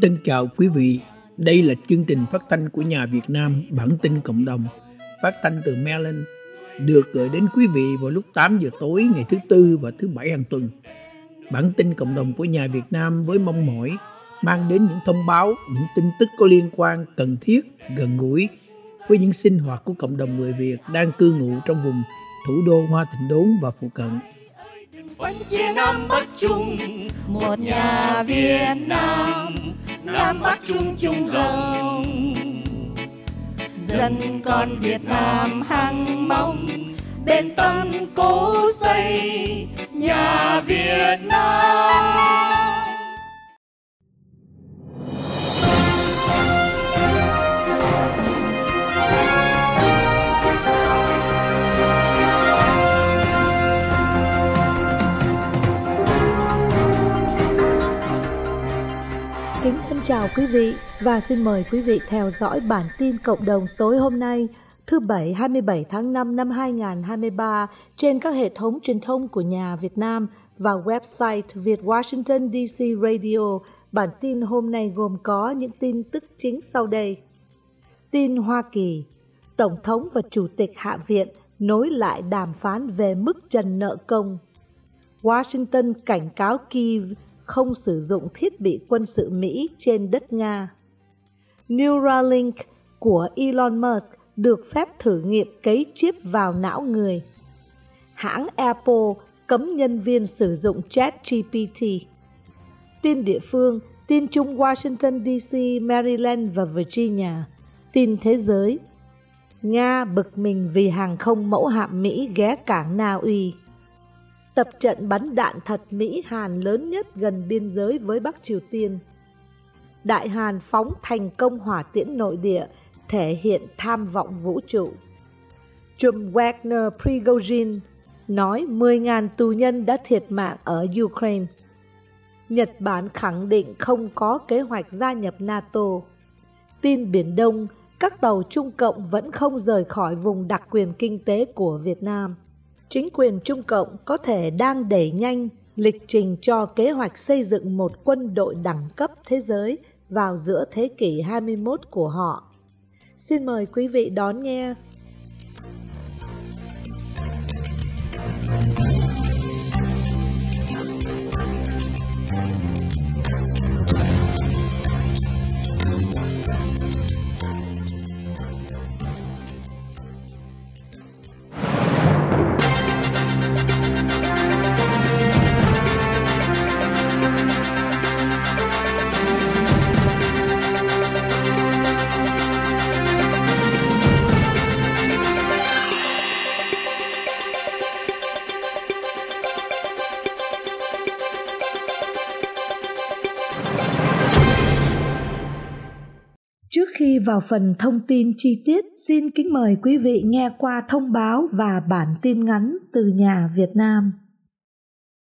Kính tân chào quý vị. Đây là chương trình phát thanh của nhà Việt Nam bản tin cộng đồng, phát thanh từ Maryland, được gửi đến quý vị vào lúc 8 giờ tối ngày thứ tư và thứ bảy hàng tuần. Bản tin cộng đồng của nhà Việt Nam với mong mỏi mang đến những thông báo, những tin tức có liên quan cần thiết, gần gũi với những sinh hoạt của cộng đồng người Việt đang cư ngụ trong vùng thủ đô Hoa Thịnh Đốn và phụ cận vẫn chia Nam Bắc chung Một nhà Việt Nam. Nam Bắc chung chung rồng Dân con Việt Nam hăng mong. Bên tâm cố xây nhà Việt Nam. Kính thân chào quý vị và xin mời quý vị theo dõi bản tin cộng đồng tối hôm nay, thứ Bảy 27 tháng 5 năm 2023 trên các hệ thống truyền thông của nhà Việt Nam và website Việt Washington DC Radio. Bản tin hôm nay gồm có những tin tức chính sau đây. Tin Hoa Kỳ Tổng thống và Chủ tịch Hạ viện nối lại đàm phán về mức trần nợ công. Washington cảnh cáo Kiev không sử dụng thiết bị quân sự Mỹ trên đất Nga. Neuralink của Elon Musk được phép thử nghiệm cấy chip vào não người. Hãng Apple cấm nhân viên sử dụng ChatGPT. Tin địa phương, tin chung Washington DC, Maryland và Virginia. Tin thế giới. Nga bực mình vì hàng không mẫu hạm Mỹ ghé cảng Na Uy tập trận bắn đạn thật Mỹ-Hàn lớn nhất gần biên giới với Bắc Triều Tiên. Đại Hàn phóng thành công hỏa tiễn nội địa, thể hiện tham vọng vũ trụ. Trùm Wagner Prigozhin nói 10.000 tù nhân đã thiệt mạng ở Ukraine. Nhật Bản khẳng định không có kế hoạch gia nhập NATO. Tin Biển Đông, các tàu Trung Cộng vẫn không rời khỏi vùng đặc quyền kinh tế của Việt Nam chính quyền Trung Cộng có thể đang đẩy nhanh lịch trình cho kế hoạch xây dựng một quân đội đẳng cấp thế giới vào giữa thế kỷ 21 của họ. Xin mời quý vị đón nghe. Trước vào phần thông tin chi tiết, xin kính mời quý vị nghe qua thông báo và bản tin ngắn từ nhà Việt Nam.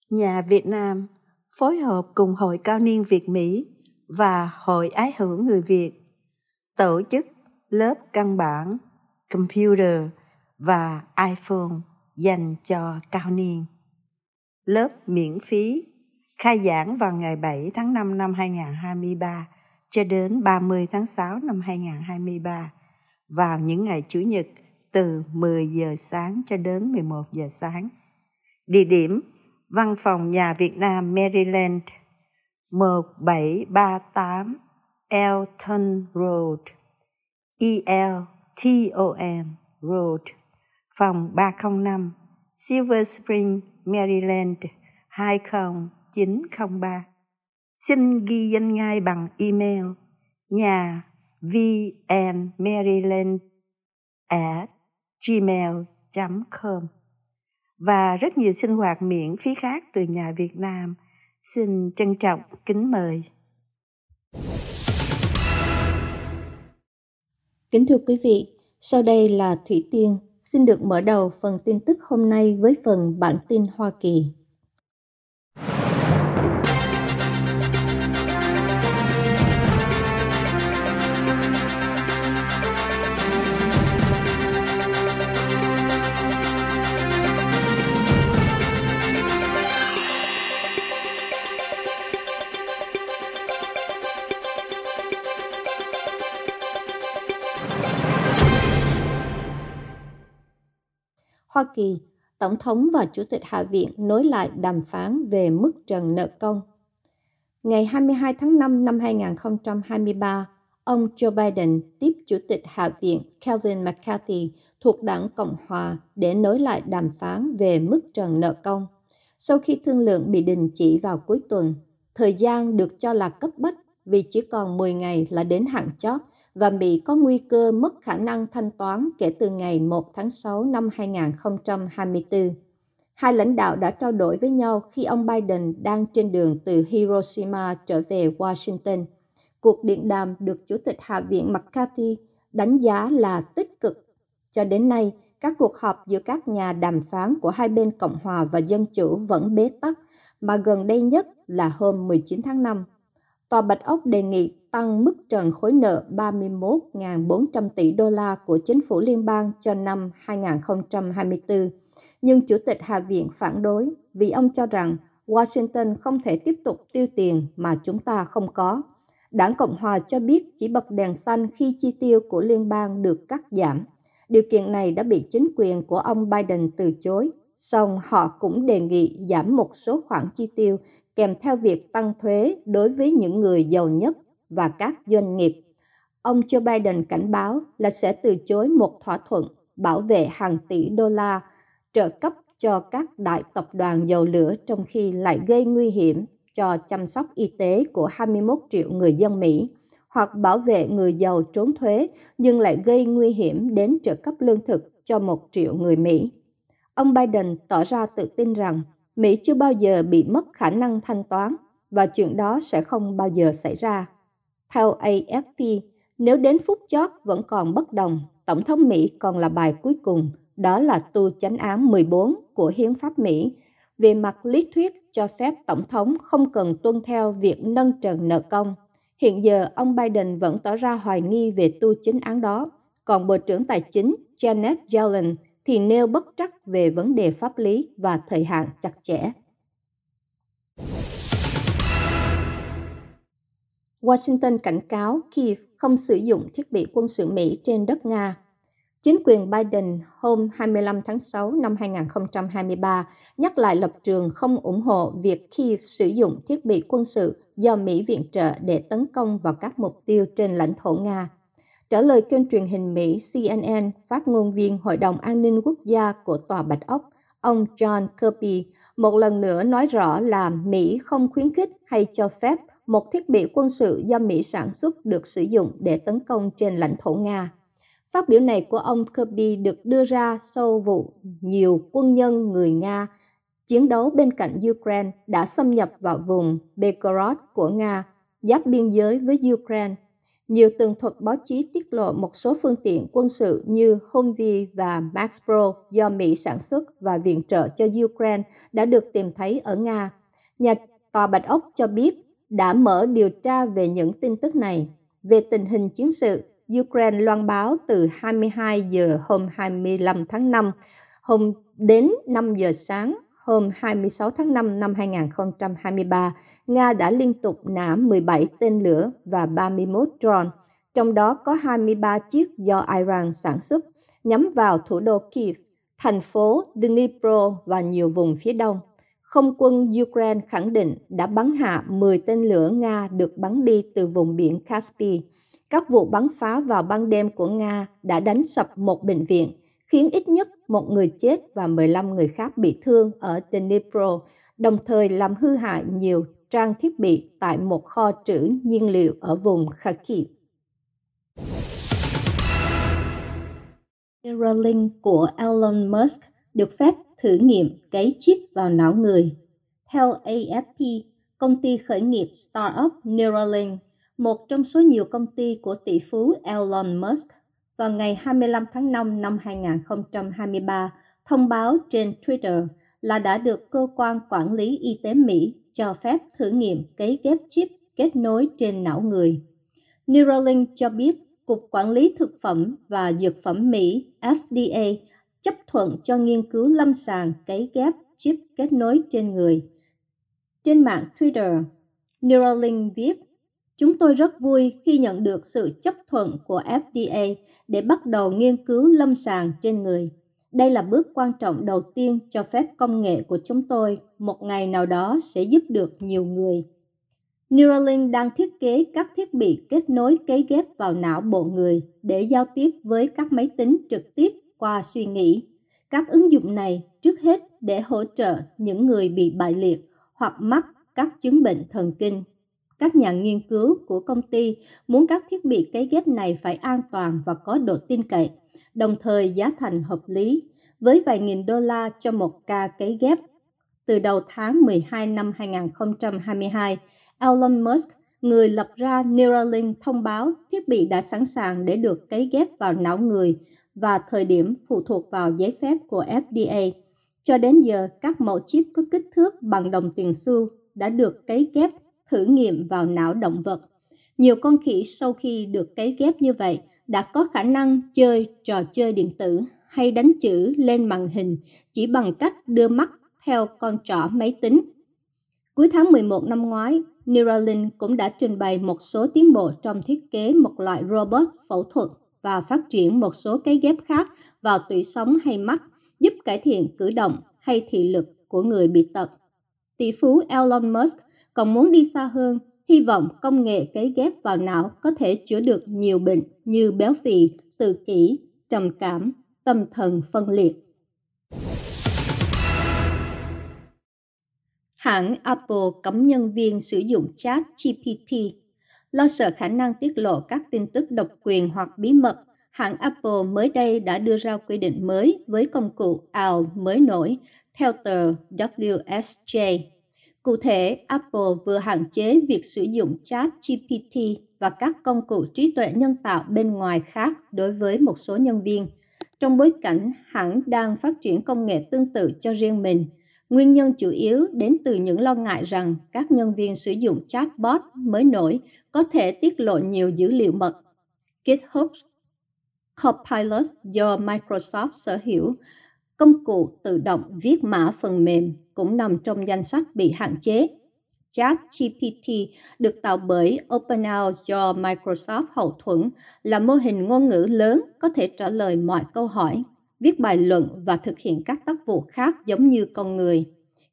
Nhà Việt Nam phối hợp cùng Hội Cao niên Việt Mỹ và Hội Ái hữu người Việt tổ chức lớp căn bản computer và iPhone dành cho cao niên. Lớp miễn phí khai giảng vào ngày 7 tháng 5 năm 2023 cho đến 30 tháng 6 năm 2023 vào những ngày Chủ nhật từ 10 giờ sáng cho đến 11 giờ sáng. Địa điểm Văn phòng Nhà Việt Nam Maryland 1738 Elton Road E-L-T-O-N Road phòng 305 Silver Spring, Maryland 20903 xin ghi danh ngay bằng email nhà vnmaryland at gmail.com và rất nhiều sinh hoạt miễn phí khác từ nhà Việt Nam. Xin trân trọng kính mời. Kính thưa quý vị, sau đây là Thủy Tiên xin được mở đầu phần tin tức hôm nay với phần bản tin Hoa Kỳ. Hoa Kỳ, Tổng thống và Chủ tịch Hạ viện nối lại đàm phán về mức trần nợ công. Ngày 22 tháng 5 năm 2023, ông Joe Biden tiếp Chủ tịch Hạ viện Kevin McCarthy thuộc đảng Cộng hòa để nối lại đàm phán về mức trần nợ công. Sau khi thương lượng bị đình chỉ vào cuối tuần, thời gian được cho là cấp bách vì chỉ còn 10 ngày là đến hạn chót và Mỹ có nguy cơ mất khả năng thanh toán kể từ ngày 1 tháng 6 năm 2024. Hai lãnh đạo đã trao đổi với nhau khi ông Biden đang trên đường từ Hiroshima trở về Washington. Cuộc điện đàm được Chủ tịch Hạ viện McCarthy đánh giá là tích cực. Cho đến nay, các cuộc họp giữa các nhà đàm phán của hai bên Cộng hòa và Dân chủ vẫn bế tắc, mà gần đây nhất là hôm 19 tháng 5. Tòa Bạch Ốc đề nghị tăng mức trần khối nợ 31.400 tỷ đô la của chính phủ liên bang cho năm 2024. Nhưng Chủ tịch Hạ viện phản đối vì ông cho rằng Washington không thể tiếp tục tiêu tiền mà chúng ta không có. Đảng Cộng Hòa cho biết chỉ bật đèn xanh khi chi tiêu của liên bang được cắt giảm. Điều kiện này đã bị chính quyền của ông Biden từ chối, song họ cũng đề nghị giảm một số khoản chi tiêu kèm theo việc tăng thuế đối với những người giàu nhất và các doanh nghiệp. Ông Joe Biden cảnh báo là sẽ từ chối một thỏa thuận bảo vệ hàng tỷ đô la trợ cấp cho các đại tập đoàn dầu lửa trong khi lại gây nguy hiểm cho chăm sóc y tế của 21 triệu người dân Mỹ hoặc bảo vệ người giàu trốn thuế nhưng lại gây nguy hiểm đến trợ cấp lương thực cho một triệu người Mỹ. Ông Biden tỏ ra tự tin rằng Mỹ chưa bao giờ bị mất khả năng thanh toán và chuyện đó sẽ không bao giờ xảy ra. Theo AFP, nếu đến phút chót vẫn còn bất đồng, Tổng thống Mỹ còn là bài cuối cùng, đó là tu chánh án 14 của Hiến pháp Mỹ về mặt lý thuyết cho phép Tổng thống không cần tuân theo việc nâng trần nợ công. Hiện giờ, ông Biden vẫn tỏ ra hoài nghi về tu chính án đó, còn Bộ trưởng Tài chính Janet Yellen thì nêu bất trắc về vấn đề pháp lý và thời hạn chặt chẽ. Washington cảnh cáo Kiev không sử dụng thiết bị quân sự Mỹ trên đất Nga. Chính quyền Biden hôm 25 tháng 6 năm 2023 nhắc lại lập trường không ủng hộ việc Kiev sử dụng thiết bị quân sự do Mỹ viện trợ để tấn công vào các mục tiêu trên lãnh thổ Nga. Trả lời kênh truyền hình Mỹ CNN, phát ngôn viên Hội đồng An ninh Quốc gia của Tòa Bạch Ốc, ông John Kirby một lần nữa nói rõ là Mỹ không khuyến khích hay cho phép một thiết bị quân sự do Mỹ sản xuất được sử dụng để tấn công trên lãnh thổ Nga. Phát biểu này của ông Kirby được đưa ra sau vụ nhiều quân nhân người Nga chiến đấu bên cạnh Ukraine đã xâm nhập vào vùng Belgorod của Nga, giáp biên giới với Ukraine. Nhiều tường thuật báo chí tiết lộ một số phương tiện quân sự như Humvee và Max Pro do Mỹ sản xuất và viện trợ cho Ukraine đã được tìm thấy ở Nga. Nhà tòa Bạch Ốc cho biết đã mở điều tra về những tin tức này. Về tình hình chiến sự, Ukraine loan báo từ 22 giờ hôm 25 tháng 5 hôm đến 5 giờ sáng hôm 26 tháng 5 năm 2023, Nga đã liên tục nã 17 tên lửa và 31 drone, trong đó có 23 chiếc do Iran sản xuất, nhắm vào thủ đô Kiev, thành phố Dnipro và nhiều vùng phía đông. Không quân Ukraine khẳng định đã bắn hạ 10 tên lửa Nga được bắn đi từ vùng biển Caspi. Các vụ bắn phá vào ban đêm của Nga đã đánh sập một bệnh viện, khiến ít nhất một người chết và 15 người khác bị thương ở Dnipro, đồng thời làm hư hại nhiều trang thiết bị tại một kho trữ nhiên liệu ở vùng Kharkiv. Neuralink của Elon Musk được phép thử nghiệm cấy chip vào não người. Theo AFP, công ty khởi nghiệp startup Neuralink, một trong số nhiều công ty của tỷ phú Elon Musk, vào ngày 25 tháng 5 năm 2023 thông báo trên Twitter là đã được cơ quan quản lý y tế Mỹ cho phép thử nghiệm cấy ghép chip kết nối trên não người. Neuralink cho biết Cục Quản lý Thực phẩm và Dược phẩm Mỹ FDA chấp thuận cho nghiên cứu lâm sàng cấy ghép chip kết nối trên người. Trên mạng Twitter, Neuralink viết, Chúng tôi rất vui khi nhận được sự chấp thuận của FDA để bắt đầu nghiên cứu lâm sàng trên người. Đây là bước quan trọng đầu tiên cho phép công nghệ của chúng tôi một ngày nào đó sẽ giúp được nhiều người. Neuralink đang thiết kế các thiết bị kết nối cấy ghép vào não bộ người để giao tiếp với các máy tính trực tiếp qua suy nghĩ. Các ứng dụng này trước hết để hỗ trợ những người bị bại liệt hoặc mắc các chứng bệnh thần kinh. Các nhà nghiên cứu của công ty muốn các thiết bị cấy ghép này phải an toàn và có độ tin cậy, đồng thời giá thành hợp lý, với vài nghìn đô la cho một ca cấy ghép. Từ đầu tháng 12 năm 2022, Elon Musk, người lập ra Neuralink thông báo thiết bị đã sẵn sàng để được cấy ghép vào não người và thời điểm phụ thuộc vào giấy phép của FDA. Cho đến giờ, các mẫu chip có kích thước bằng đồng tiền xu đã được cấy ghép thử nghiệm vào não động vật. Nhiều con khỉ sau khi được cấy ghép như vậy đã có khả năng chơi trò chơi điện tử hay đánh chữ lên màn hình chỉ bằng cách đưa mắt theo con trỏ máy tính. Cuối tháng 11 năm ngoái, Neuralink cũng đã trình bày một số tiến bộ trong thiết kế một loại robot phẫu thuật và phát triển một số cái ghép khác vào tủy sống hay mắt, giúp cải thiện cử động hay thị lực của người bị tật. Tỷ phú Elon Musk còn muốn đi xa hơn, hy vọng công nghệ cấy ghép vào não có thể chữa được nhiều bệnh như béo phì, tự kỷ, trầm cảm, tâm thần phân liệt. Hãng Apple cấm nhân viên sử dụng chat GPT. Lo sợ khả năng tiết lộ các tin tức độc quyền hoặc bí mật, hãng Apple mới đây đã đưa ra quy định mới với công cụ AL mới nổi theo tờ WSJ. Cụ thể, Apple vừa hạn chế việc sử dụng chat GPT và các công cụ trí tuệ nhân tạo bên ngoài khác đối với một số nhân viên. Trong bối cảnh hãng đang phát triển công nghệ tương tự cho riêng mình, Nguyên nhân chủ yếu đến từ những lo ngại rằng các nhân viên sử dụng chatbot mới nổi có thể tiết lộ nhiều dữ liệu mật. GitHub Copilot do Microsoft sở hữu, công cụ tự động viết mã phần mềm cũng nằm trong danh sách bị hạn chế. ChatGPT được tạo bởi OpenAI do Microsoft hậu thuẫn là mô hình ngôn ngữ lớn có thể trả lời mọi câu hỏi viết bài luận và thực hiện các tác vụ khác giống như con người.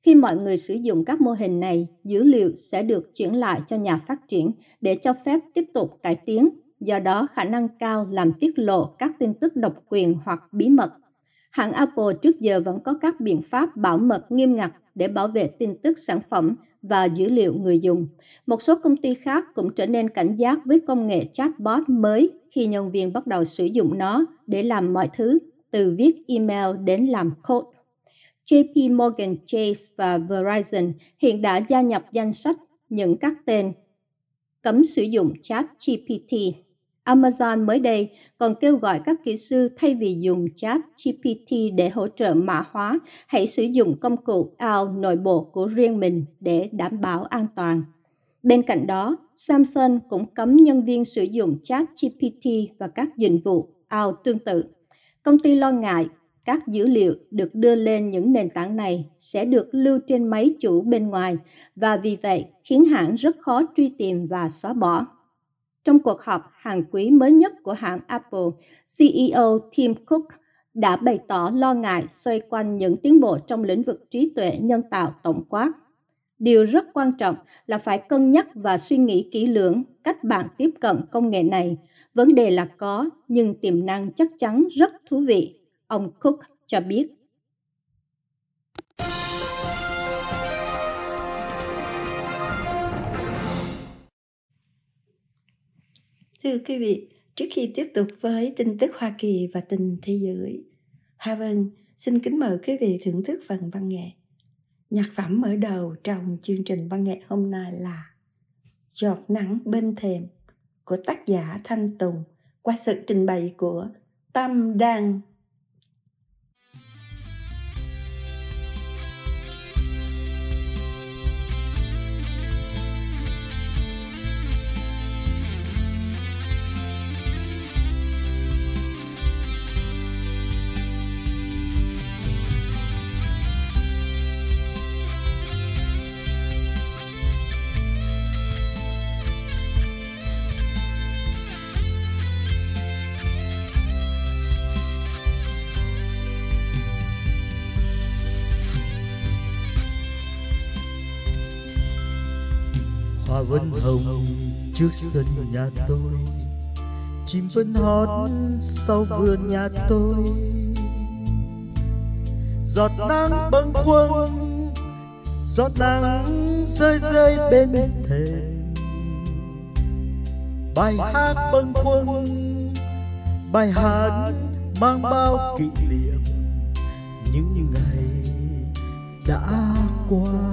Khi mọi người sử dụng các mô hình này, dữ liệu sẽ được chuyển lại cho nhà phát triển để cho phép tiếp tục cải tiến, do đó khả năng cao làm tiết lộ các tin tức độc quyền hoặc bí mật. Hãng Apple trước giờ vẫn có các biện pháp bảo mật nghiêm ngặt để bảo vệ tin tức sản phẩm và dữ liệu người dùng. Một số công ty khác cũng trở nên cảnh giác với công nghệ chatbot mới khi nhân viên bắt đầu sử dụng nó để làm mọi thứ từ viết email đến làm code. JP Morgan Chase và Verizon hiện đã gia nhập danh sách những các tên cấm sử dụng chat GPT. Amazon mới đây còn kêu gọi các kỹ sư thay vì dùng chat GPT để hỗ trợ mã hóa, hãy sử dụng công cụ AI nội bộ của riêng mình để đảm bảo an toàn. Bên cạnh đó, Samsung cũng cấm nhân viên sử dụng chat GPT và các dịch vụ AI tương tự. Công ty lo ngại các dữ liệu được đưa lên những nền tảng này sẽ được lưu trên máy chủ bên ngoài và vì vậy khiến hãng rất khó truy tìm và xóa bỏ. Trong cuộc họp hàng quý mới nhất của hãng Apple, CEO Tim Cook đã bày tỏ lo ngại xoay quanh những tiến bộ trong lĩnh vực trí tuệ nhân tạo tổng quát. Điều rất quan trọng là phải cân nhắc và suy nghĩ kỹ lưỡng cách bạn tiếp cận công nghệ này Vấn đề là có, nhưng tiềm năng chắc chắn rất thú vị, ông Cook cho biết. Thưa quý vị, trước khi tiếp tục với tin tức Hoa Kỳ và tình thế giới, Hà Vân xin kính mời quý vị thưởng thức phần văn nghệ. Nhạc phẩm mở đầu trong chương trình văn nghệ hôm nay là Giọt nắng bên thềm của tác giả Thanh Tùng qua sự trình bày của Tâm Đăng vẫn hồng trước sân nhà tôi. Chim vẫn hót sau vườn nhà tôi. Giọt nắng bâng khuâng, giọt nắng rơi rơi bên thềm. Bài hát bâng khuâng, bài hát mang bao kỷ niệm. Những ngày đã qua.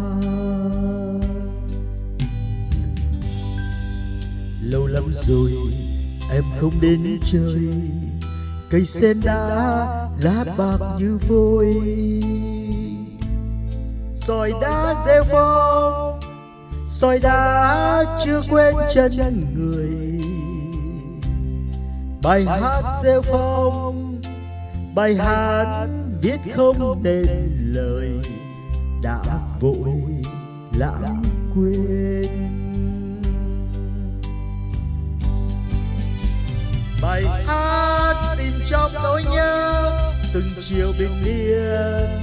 Lắm rồi, em không đến chơi. Cây sen đã lá bạc như vôi. Sỏi đá rêu phong, sỏi đá chưa quên chân người. Bài hát rêu phong, bài hát viết không nên lời. Đã vội lãng quên. Bài hát tìm trong nỗi nhớ từng chiều bình yên.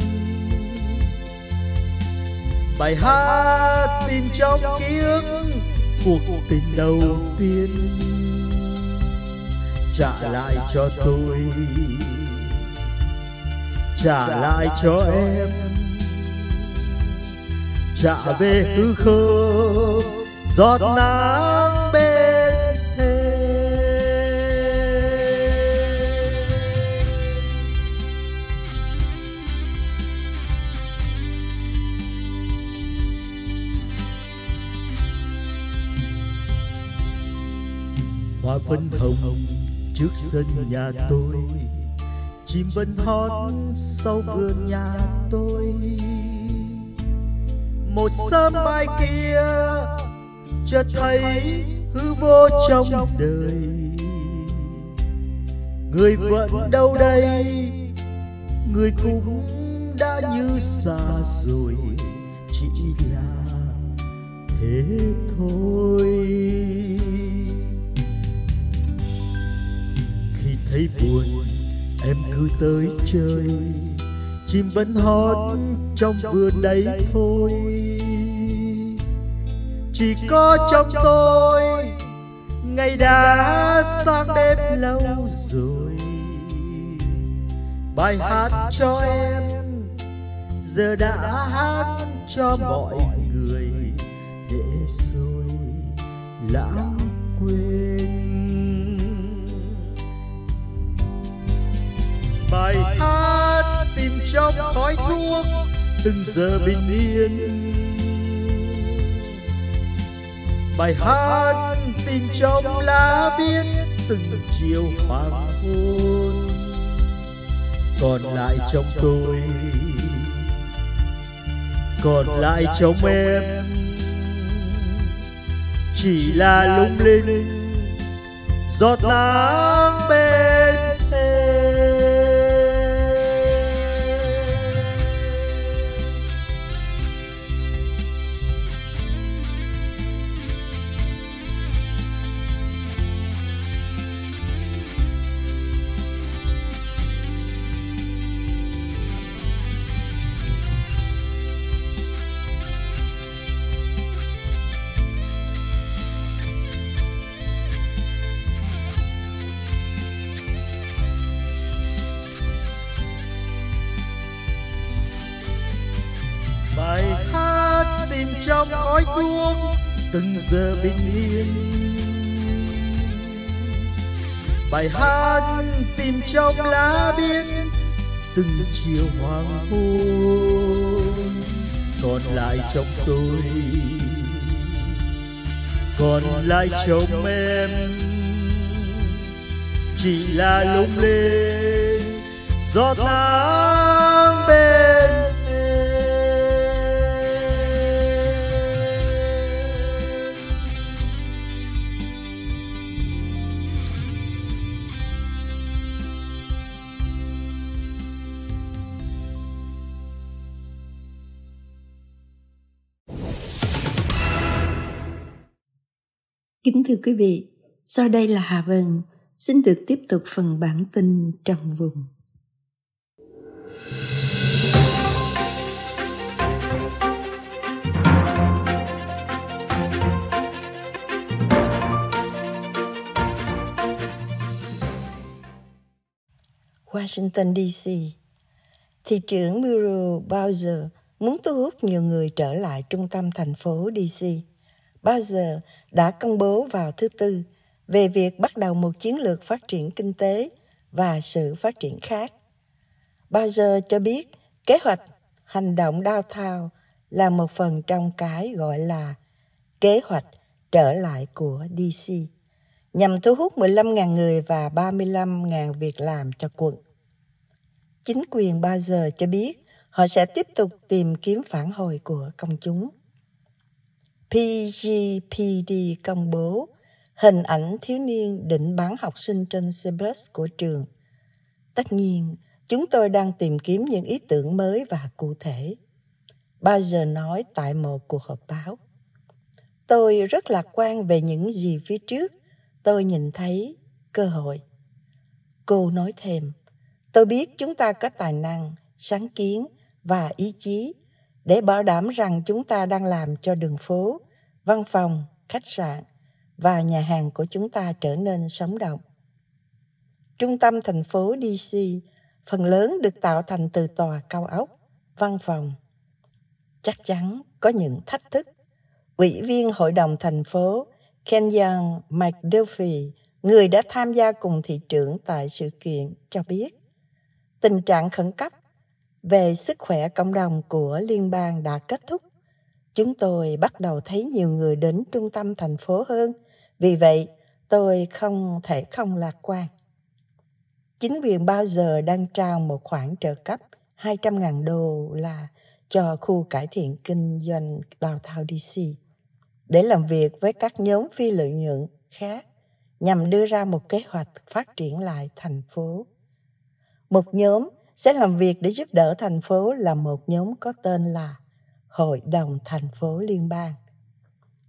Bài hát tìm trong ký ức cuộc tình đầu tiên trả lại cho tôi, trả lại cho em. Trả về hư không giọt nắng hoa phấn hồng trước sân nhà tôi. Chim vẫn hót sau vườn nhà tôi. Một sớm mai kia, chợt thấy hư vô trong đời. Người vẫn đâu đây? Người cũng đã như xa rồi. Chỉ là thế thôi. Thấy buồn, em cứ tới chơi. Chim vẫn hót trong vườn đấy thôi. Chỉ có trong tôi, ngày đã sang đêm lâu rồi. Bài hát cho em, giờ đã hát cho mọi người. Để rồi lãng bài hát tìm trong khói thuốc từng giờ bình yên. Bài hát tìm trong lá biên từng chiều hoàng hôn. Còn lại trong tôi, còn lại trong em. Chỉ là lung linh, giọt nắng bên trong khói thuốc từng giờ bình yên. Bài hát tìm trong lá biên, từng chiều hoàng hôn. Còn lại trong tôi, còn lại trong em. Chỉ là lúc lên gió nắng Kính thưa quý vị, sau đây là Hà Vân, xin được tiếp tục phần bản tin trong vùng. Washington DC. Thị trưởng Muriel Bowser muốn thu hút nhiều người trở lại trung tâm thành phố DC Bowser đã công bố vào thứ Tư về việc bắt đầu một chiến lược phát triển kinh tế và sự phát triển khác. bao giờ cho biết kế hoạch hành động downtown là một phần trong cái gọi là kế hoạch trở lại của DC nhằm thu hút 15.000 người và 35.000 việc làm cho quận. Chính quyền bao giờ cho biết họ sẽ tiếp tục tìm kiếm phản hồi của công chúng. PGPD công bố hình ảnh thiếu niên định bán học sinh trên xe bus của trường. Tất nhiên, chúng tôi đang tìm kiếm những ý tưởng mới và cụ thể. Ba giờ nói tại một cuộc họp báo. Tôi rất lạc quan về những gì phía trước. Tôi nhìn thấy cơ hội. Cô nói thêm, tôi biết chúng ta có tài năng, sáng kiến và ý chí để bảo đảm rằng chúng ta đang làm cho đường phố, văn phòng, khách sạn và nhà hàng của chúng ta trở nên sống động. Trung tâm thành phố DC phần lớn được tạo thành từ tòa cao ốc, văn phòng. Chắc chắn có những thách thức. Ủy viên Hội đồng thành phố Kenyon McDuffie, người đã tham gia cùng thị trưởng tại sự kiện, cho biết tình trạng khẩn cấp về sức khỏe cộng đồng của liên bang đã kết thúc. Chúng tôi bắt đầu thấy nhiều người đến trung tâm thành phố hơn. Vì vậy, tôi không thể không lạc quan. Chính quyền bao giờ đang trao một khoản trợ cấp 200.000 đô là cho khu cải thiện kinh doanh đào thao DC để làm việc với các nhóm phi lợi nhuận khác nhằm đưa ra một kế hoạch phát triển lại thành phố. Một nhóm sẽ làm việc để giúp đỡ thành phố là một nhóm có tên là Hội đồng thành phố liên bang.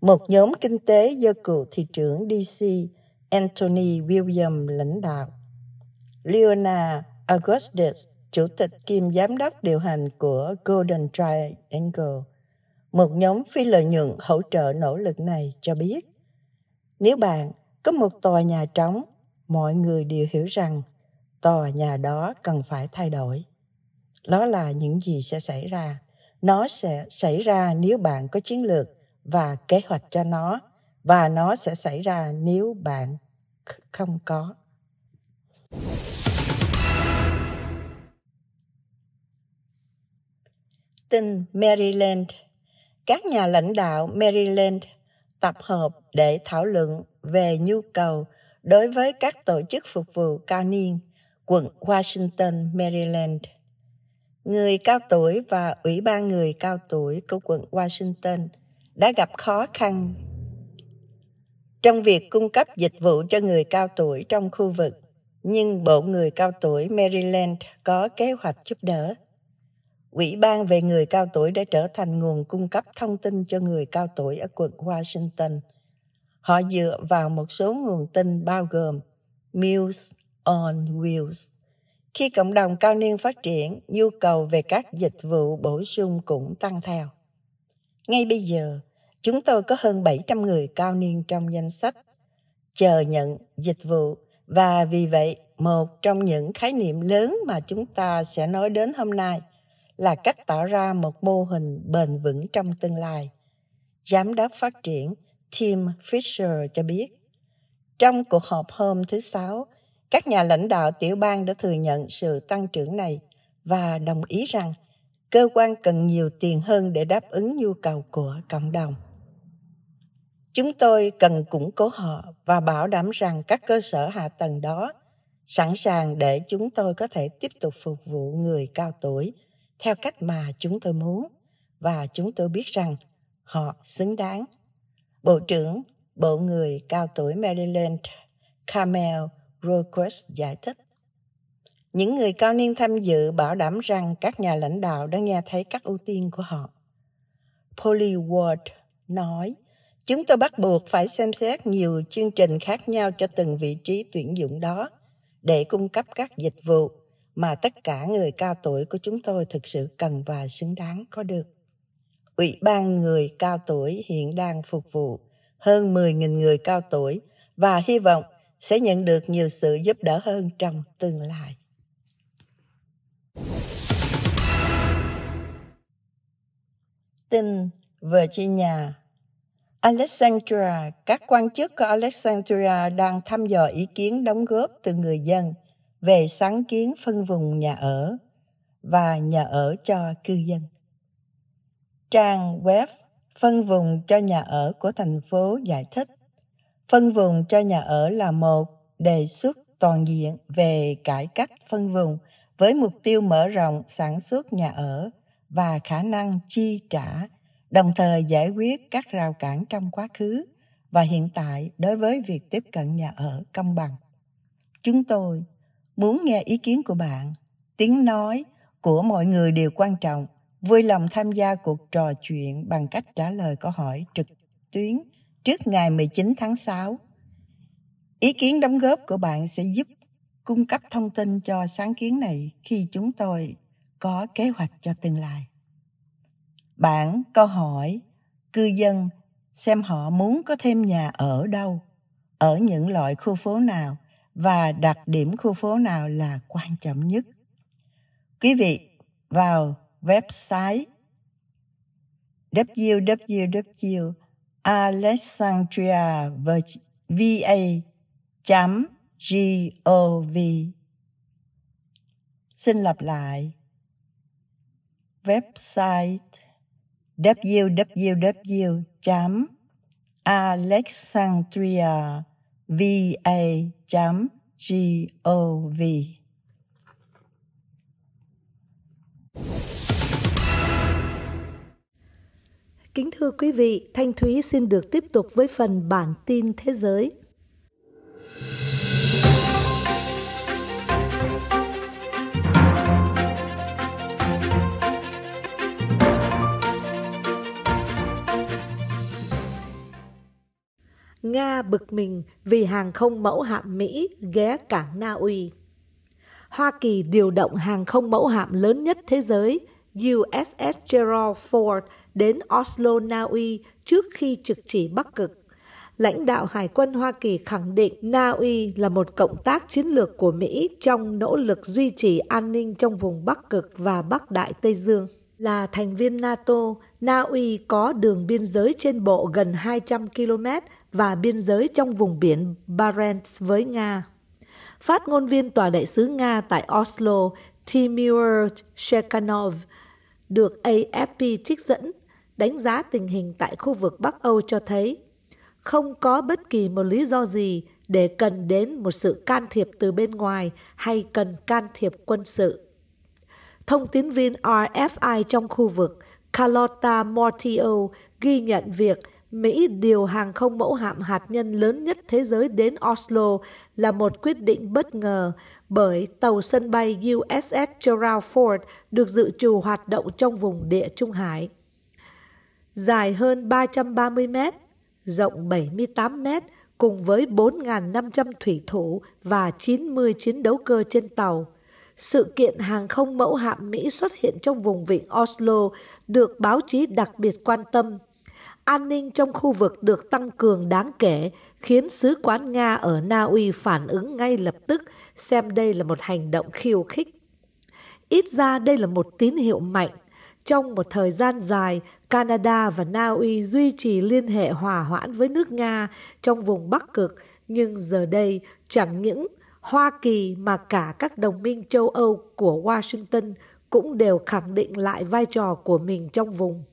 Một nhóm kinh tế do cựu thị trưởng DC Anthony William lãnh đạo. Leona Augustus, chủ tịch kiêm giám đốc điều hành của Golden Triangle, một nhóm phi lợi nhuận hỗ trợ nỗ lực này cho biết, nếu bạn có một tòa nhà trống, mọi người đều hiểu rằng tòa nhà đó cần phải thay đổi. Đó là những gì sẽ xảy ra. Nó sẽ xảy ra nếu bạn có chiến lược và kế hoạch cho nó, và nó sẽ xảy ra nếu bạn không có. Tin Maryland Các nhà lãnh đạo Maryland tập hợp để thảo luận về nhu cầu đối với các tổ chức phục vụ cao niên quận Washington, Maryland. Người cao tuổi và Ủy ban người cao tuổi của quận Washington đã gặp khó khăn trong việc cung cấp dịch vụ cho người cao tuổi trong khu vực, nhưng Bộ Người Cao Tuổi Maryland có kế hoạch giúp đỡ. Ủy ban về người cao tuổi đã trở thành nguồn cung cấp thông tin cho người cao tuổi ở quận Washington. Họ dựa vào một số nguồn tin bao gồm Muse on Wheels. Khi cộng đồng cao niên phát triển, nhu cầu về các dịch vụ bổ sung cũng tăng theo. Ngay bây giờ, chúng tôi có hơn 700 người cao niên trong danh sách chờ nhận dịch vụ và vì vậy một trong những khái niệm lớn mà chúng ta sẽ nói đến hôm nay là cách tạo ra một mô hình bền vững trong tương lai. Giám đốc phát triển Tim Fisher cho biết, trong cuộc họp hôm thứ Sáu, các nhà lãnh đạo tiểu bang đã thừa nhận sự tăng trưởng này và đồng ý rằng cơ quan cần nhiều tiền hơn để đáp ứng nhu cầu của cộng đồng. Chúng tôi cần củng cố họ và bảo đảm rằng các cơ sở hạ tầng đó sẵn sàng để chúng tôi có thể tiếp tục phục vụ người cao tuổi theo cách mà chúng tôi muốn và chúng tôi biết rằng họ xứng đáng. Bộ trưởng Bộ Người Cao Tuổi Maryland Carmel Roquest giải thích. Những người cao niên tham dự bảo đảm rằng các nhà lãnh đạo đã nghe thấy các ưu tiên của họ. Polly Ward nói, chúng tôi bắt buộc phải xem xét nhiều chương trình khác nhau cho từng vị trí tuyển dụng đó để cung cấp các dịch vụ mà tất cả người cao tuổi của chúng tôi thực sự cần và xứng đáng có được. Ủy ban người cao tuổi hiện đang phục vụ hơn 10.000 người cao tuổi và hy vọng sẽ nhận được nhiều sự giúp đỡ hơn trong tương lai. Tin Virginia Alexandria, các quan chức của Alexandria đang thăm dò ý kiến đóng góp từ người dân về sáng kiến phân vùng nhà ở và nhà ở cho cư dân. Trang web phân vùng cho nhà ở của thành phố giải thích phân vùng cho nhà ở là một, đề xuất toàn diện về cải cách phân vùng với mục tiêu mở rộng sản xuất nhà ở và khả năng chi trả, đồng thời giải quyết các rào cản trong quá khứ và hiện tại đối với việc tiếp cận nhà ở công bằng. Chúng tôi muốn nghe ý kiến của bạn, tiếng nói của mọi người đều quan trọng, vui lòng tham gia cuộc trò chuyện bằng cách trả lời câu hỏi trực tuyến trước ngày 19 tháng 6. Ý kiến đóng góp của bạn sẽ giúp cung cấp thông tin cho sáng kiến này khi chúng tôi có kế hoạch cho tương lai. Bản câu hỏi cư dân xem họ muốn có thêm nhà ở đâu, ở những loại khu phố nào và đặc điểm khu phố nào là quan trọng nhất. Quý vị vào website www Alexandria.va.gov. Xin lặp lại website www.alexandriava.gov Kính thưa quý vị, Thanh Thúy xin được tiếp tục với phần bản tin thế giới. Nga bực mình vì hàng không mẫu hạm Mỹ ghé cảng Na Uy. Hoa Kỳ điều động hàng không mẫu hạm lớn nhất thế giới USS Gerald Ford đến Oslo, Na Uy trước khi trực chỉ Bắc Cực. Lãnh đạo Hải quân Hoa Kỳ khẳng định Na Uy là một cộng tác chiến lược của Mỹ trong nỗ lực duy trì an ninh trong vùng Bắc Cực và Bắc Đại Tây Dương. Là thành viên NATO, Na Uy có đường biên giới trên bộ gần 200 km và biên giới trong vùng biển Barents với Nga. Phát ngôn viên Tòa đại sứ Nga tại Oslo, Timur Shekhanov, được AFP trích dẫn đánh giá tình hình tại khu vực Bắc Âu cho thấy, không có bất kỳ một lý do gì để cần đến một sự can thiệp từ bên ngoài hay cần can thiệp quân sự. Thông tín viên RFI trong khu vực Carlotta Mortio ghi nhận việc Mỹ điều hàng không mẫu hạm hạt nhân lớn nhất thế giới đến Oslo là một quyết định bất ngờ bởi tàu sân bay USS Gerald Ford được dự trù hoạt động trong vùng địa Trung Hải. Dài hơn 330 mét, rộng 78 mét, cùng với 4.500 thủy thủ và 90 chiến đấu cơ trên tàu. Sự kiện hàng không mẫu hạm Mỹ xuất hiện trong vùng vịnh Oslo được báo chí đặc biệt quan tâm. An ninh trong khu vực được tăng cường đáng kể, khiến sứ quán Nga ở Na Uy phản ứng ngay lập tức – xem đây là một hành động khiêu khích. Ít ra đây là một tín hiệu mạnh. Trong một thời gian dài, Canada và Na Uy duy trì liên hệ hòa hoãn với nước Nga trong vùng Bắc Cực, nhưng giờ đây chẳng những Hoa Kỳ mà cả các đồng minh châu Âu của Washington cũng đều khẳng định lại vai trò của mình trong vùng.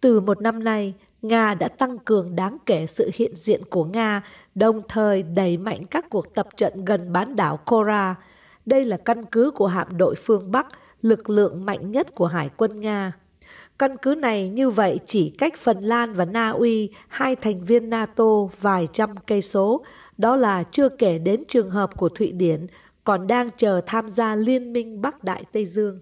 Từ một năm nay, Nga đã tăng cường đáng kể sự hiện diện của Nga, đồng thời đẩy mạnh các cuộc tập trận gần bán đảo Kora. Đây là căn cứ của hạm đội phương Bắc, lực lượng mạnh nhất của Hải quân Nga. Căn cứ này như vậy chỉ cách Phần Lan và Na Uy, hai thành viên NATO vài trăm cây số, đó là chưa kể đến trường hợp của Thụy Điển, còn đang chờ tham gia Liên minh Bắc Đại Tây Dương.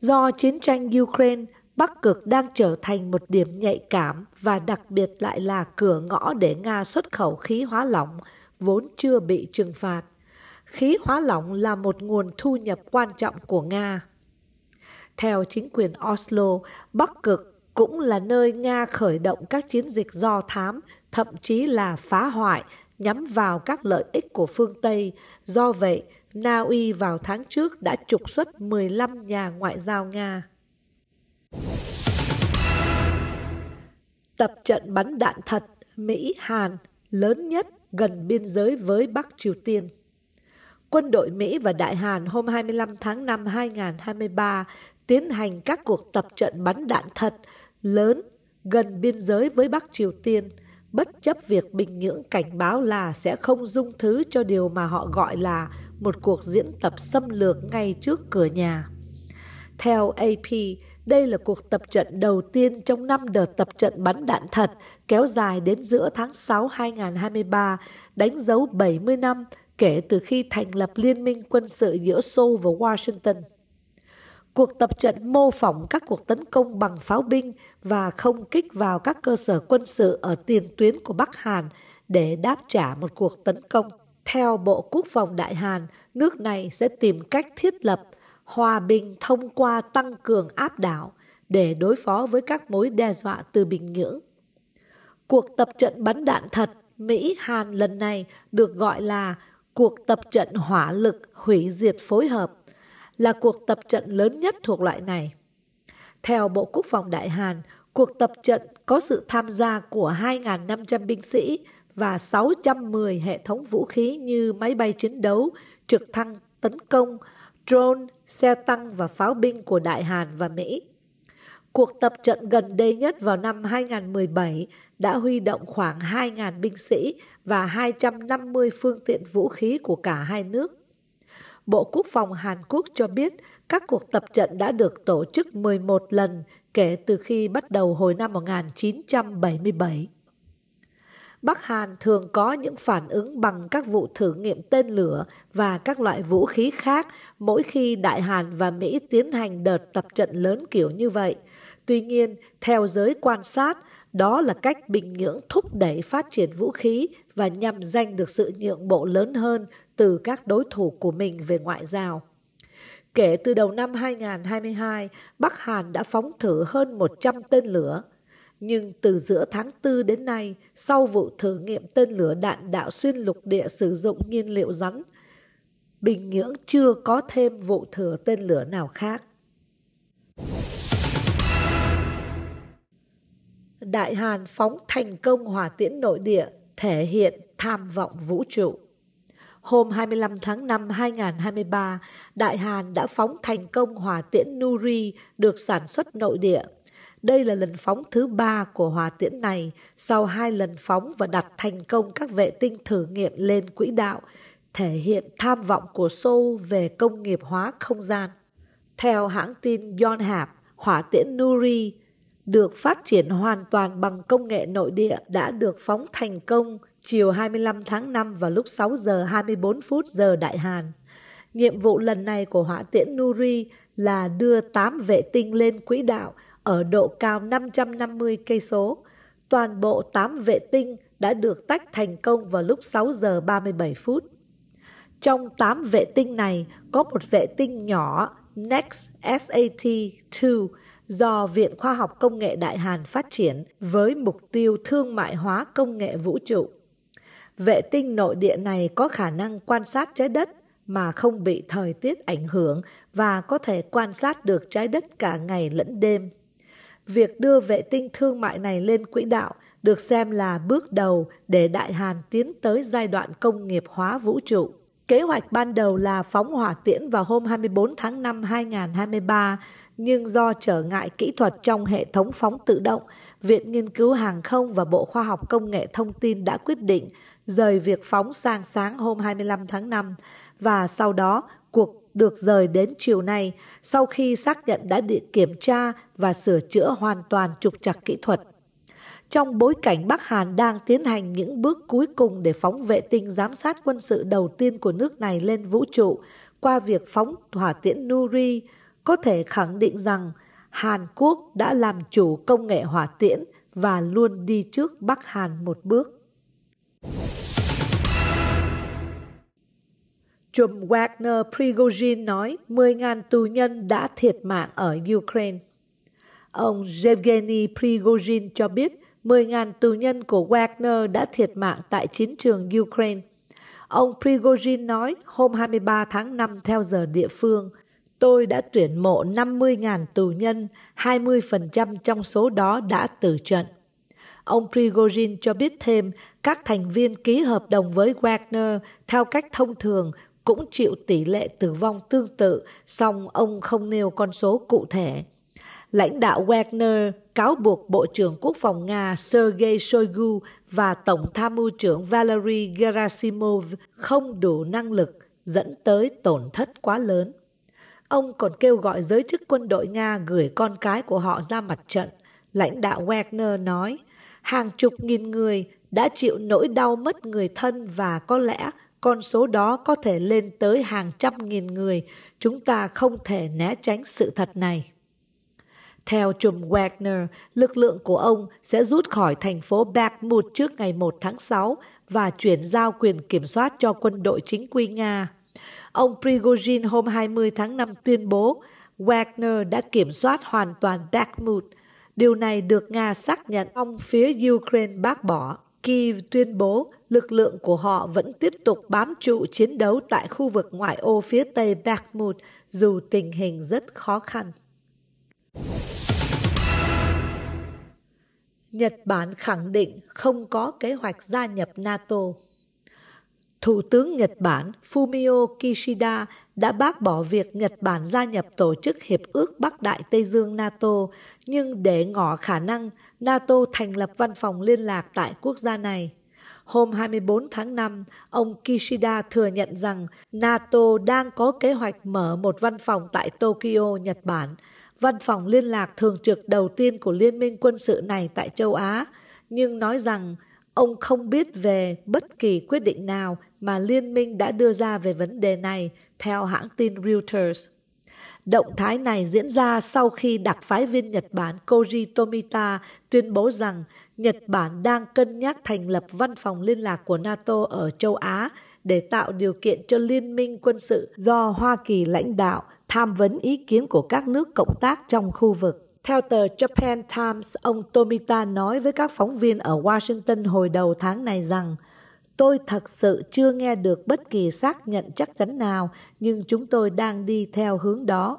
Do chiến tranh Ukraine, Bắc Cực đang trở thành một điểm nhạy cảm và đặc biệt lại là cửa ngõ để Nga xuất khẩu khí hóa lỏng vốn chưa bị trừng phạt. Khí hóa lỏng là một nguồn thu nhập quan trọng của Nga. Theo chính quyền Oslo, Bắc Cực cũng là nơi Nga khởi động các chiến dịch do thám, thậm chí là phá hoại nhắm vào các lợi ích của phương Tây. Do vậy, Na Uy vào tháng trước đã trục xuất 15 nhà ngoại giao Nga. tập trận bắn đạn thật Mỹ-Hàn lớn nhất gần biên giới với Bắc Triều Tiên. Quân đội Mỹ và Đại Hàn hôm 25 tháng 5 2023 tiến hành các cuộc tập trận bắn đạn thật lớn gần biên giới với Bắc Triều Tiên, bất chấp việc Bình Nhưỡng cảnh báo là sẽ không dung thứ cho điều mà họ gọi là một cuộc diễn tập xâm lược ngay trước cửa nhà. Theo AP, đây là cuộc tập trận đầu tiên trong năm đợt tập trận bắn đạn thật kéo dài đến giữa tháng 6 2023, đánh dấu 70 năm kể từ khi thành lập liên minh quân sự giữa Seoul và Washington. Cuộc tập trận mô phỏng các cuộc tấn công bằng pháo binh và không kích vào các cơ sở quân sự ở tiền tuyến của Bắc Hàn để đáp trả một cuộc tấn công. Theo Bộ Quốc phòng Đại Hàn, nước này sẽ tìm cách thiết lập hòa bình thông qua tăng cường áp đảo để đối phó với các mối đe dọa từ Bình Nhưỡng. Cuộc tập trận bắn đạn thật Mỹ-Hàn lần này được gọi là cuộc tập trận hỏa lực hủy diệt phối hợp, là cuộc tập trận lớn nhất thuộc loại này. Theo Bộ Quốc phòng Đại Hàn, cuộc tập trận có sự tham gia của 2.500 binh sĩ và 610 hệ thống vũ khí như máy bay chiến đấu, trực thăng tấn công, drone, xe tăng và pháo binh của Đại Hàn và Mỹ. Cuộc tập trận gần đây nhất vào năm 2017 đã huy động khoảng 2.000 binh sĩ và 250 phương tiện vũ khí của cả hai nước. Bộ Quốc phòng Hàn Quốc cho biết các cuộc tập trận đã được tổ chức 11 lần kể từ khi bắt đầu hồi năm 1977. Bắc Hàn thường có những phản ứng bằng các vụ thử nghiệm tên lửa và các loại vũ khí khác mỗi khi Đại Hàn và Mỹ tiến hành đợt tập trận lớn kiểu như vậy. Tuy nhiên, theo giới quan sát, đó là cách Bình Nhưỡng thúc đẩy phát triển vũ khí và nhằm giành được sự nhượng bộ lớn hơn từ các đối thủ của mình về ngoại giao. Kể từ đầu năm 2022, Bắc Hàn đã phóng thử hơn 100 tên lửa. Nhưng từ giữa tháng 4 đến nay, sau vụ thử nghiệm tên lửa đạn đạo xuyên lục địa sử dụng nhiên liệu rắn, Bình Nhưỡng chưa có thêm vụ thử tên lửa nào khác. Đại Hàn phóng thành công hỏa tiễn nội địa thể hiện tham vọng vũ trụ. Hôm 25 tháng 5 2023, Đại Hàn đã phóng thành công hỏa tiễn Nuri được sản xuất nội địa. Đây là lần phóng thứ ba của hỏa tiễn này sau hai lần phóng và đặt thành công các vệ tinh thử nghiệm lên quỹ đạo, thể hiện tham vọng của Seoul về công nghiệp hóa không gian. Theo hãng tin Yonhap, hỏa tiễn Nuri được phát triển hoàn toàn bằng công nghệ nội địa đã được phóng thành công chiều 25 tháng 5 vào lúc 6 giờ 24 phút giờ Đại Hàn. Nhiệm vụ lần này của hỏa tiễn Nuri là đưa 8 vệ tinh lên quỹ đạo ở độ cao 550 cây số. Toàn bộ 8 vệ tinh đã được tách thành công vào lúc 6 giờ 37 phút. Trong 8 vệ tinh này có một vệ tinh nhỏ, Next SAT-2 do Viện Khoa học Công nghệ Đại Hàn phát triển với mục tiêu thương mại hóa công nghệ vũ trụ. Vệ tinh nội địa này có khả năng quan sát trái đất mà không bị thời tiết ảnh hưởng và có thể quan sát được trái đất cả ngày lẫn đêm. Việc đưa vệ tinh thương mại này lên quỹ đạo được xem là bước đầu để Đại Hàn tiến tới giai đoạn công nghiệp hóa vũ trụ. Kế hoạch ban đầu là phóng hỏa tiễn vào hôm 24 tháng 5 2023 nhưng do trở ngại kỹ thuật trong hệ thống phóng tự động, Viện Nghiên cứu Hàng không và Bộ Khoa học Công nghệ Thông tin đã quyết định rời việc phóng sang sáng hôm 25 tháng 5 và sau đó cuộc được rời đến chiều nay sau khi xác nhận đã được kiểm tra và sửa chữa hoàn toàn trục trặc kỹ thuật. Trong bối cảnh Bắc Hàn đang tiến hành những bước cuối cùng để phóng vệ tinh giám sát quân sự đầu tiên của nước này lên vũ trụ qua việc phóng hỏa tiễn Nuri, có thể khẳng định rằng Hàn Quốc đã làm chủ công nghệ hỏa tiễn và luôn đi trước Bắc Hàn một bước. Trùm Wagner Prigozhin nói 10.000 tù nhân đã thiệt mạng ở Ukraine. Ông Yevgeny Prigozhin cho biết 10.000 tù nhân của Wagner đã thiệt mạng tại chiến trường Ukraine. Ông Prigozhin nói hôm 23 tháng 5 theo giờ địa phương, Tôi đã tuyển mộ 50.000 tù nhân, 20% trong số đó đã tử trận. Ông Prigozhin cho biết thêm các thành viên ký hợp đồng với Wagner theo cách thông thường cũng chịu tỷ lệ tử vong tương tự, song ông không nêu con số cụ thể. Lãnh đạo Wagner cáo buộc Bộ trưởng Quốc phòng Nga Sergei Shoigu và Tổng tham mưu trưởng Valery Gerasimov không đủ năng lực dẫn tới tổn thất quá lớn. Ông còn kêu gọi giới chức quân đội Nga gửi con cái của họ ra mặt trận. Lãnh đạo Wagner nói, hàng chục nghìn người đã chịu nỗi đau mất người thân và có lẽ con số đó có thể lên tới hàng trăm nghìn người. Chúng ta không thể né tránh sự thật này. Theo trùm Wagner, lực lượng của ông sẽ rút khỏi thành phố Bakhmut trước ngày 1 tháng 6 và chuyển giao quyền kiểm soát cho quân đội chính quy Nga. Ông Prigozhin hôm 20 tháng 5 tuyên bố Wagner đã kiểm soát hoàn toàn Bakhmut. Điều này được Nga xác nhận ông phía Ukraine bác bỏ. Kiev tuyên bố lực lượng của họ vẫn tiếp tục bám trụ chiến đấu tại khu vực ngoại ô phía tây Bakhmut dù tình hình rất khó khăn. Nhật Bản khẳng định không có kế hoạch gia nhập NATO. Thủ tướng Nhật Bản Fumio Kishida đã bác bỏ việc Nhật Bản gia nhập Tổ chức Hiệp ước Bắc Đại Tây Dương NATO, nhưng để ngỏ khả năng NATO thành lập văn phòng liên lạc tại quốc gia này. Hôm 24 tháng 5, ông Kishida thừa nhận rằng NATO đang có kế hoạch mở một văn phòng tại Tokyo, Nhật Bản, văn phòng liên lạc thường trực đầu tiên của liên minh quân sự này tại châu Á, nhưng nói rằng ông không biết về bất kỳ quyết định nào mà liên minh đã đưa ra về vấn đề này, theo hãng tin Reuters. Động thái này diễn ra sau khi đặc phái viên Nhật Bản Koji Tomita tuyên bố rằng Nhật Bản đang cân nhắc thành lập văn phòng liên lạc của NATO ở châu Á để tạo điều kiện cho liên minh quân sự do Hoa Kỳ lãnh đạo tham vấn ý kiến của các nước cộng tác trong khu vực. Theo tờ Japan Times, ông Tomita nói với các phóng viên ở Washington hồi đầu tháng này rằng Tôi thật sự chưa nghe được bất kỳ xác nhận chắc chắn nào, nhưng chúng tôi đang đi theo hướng đó.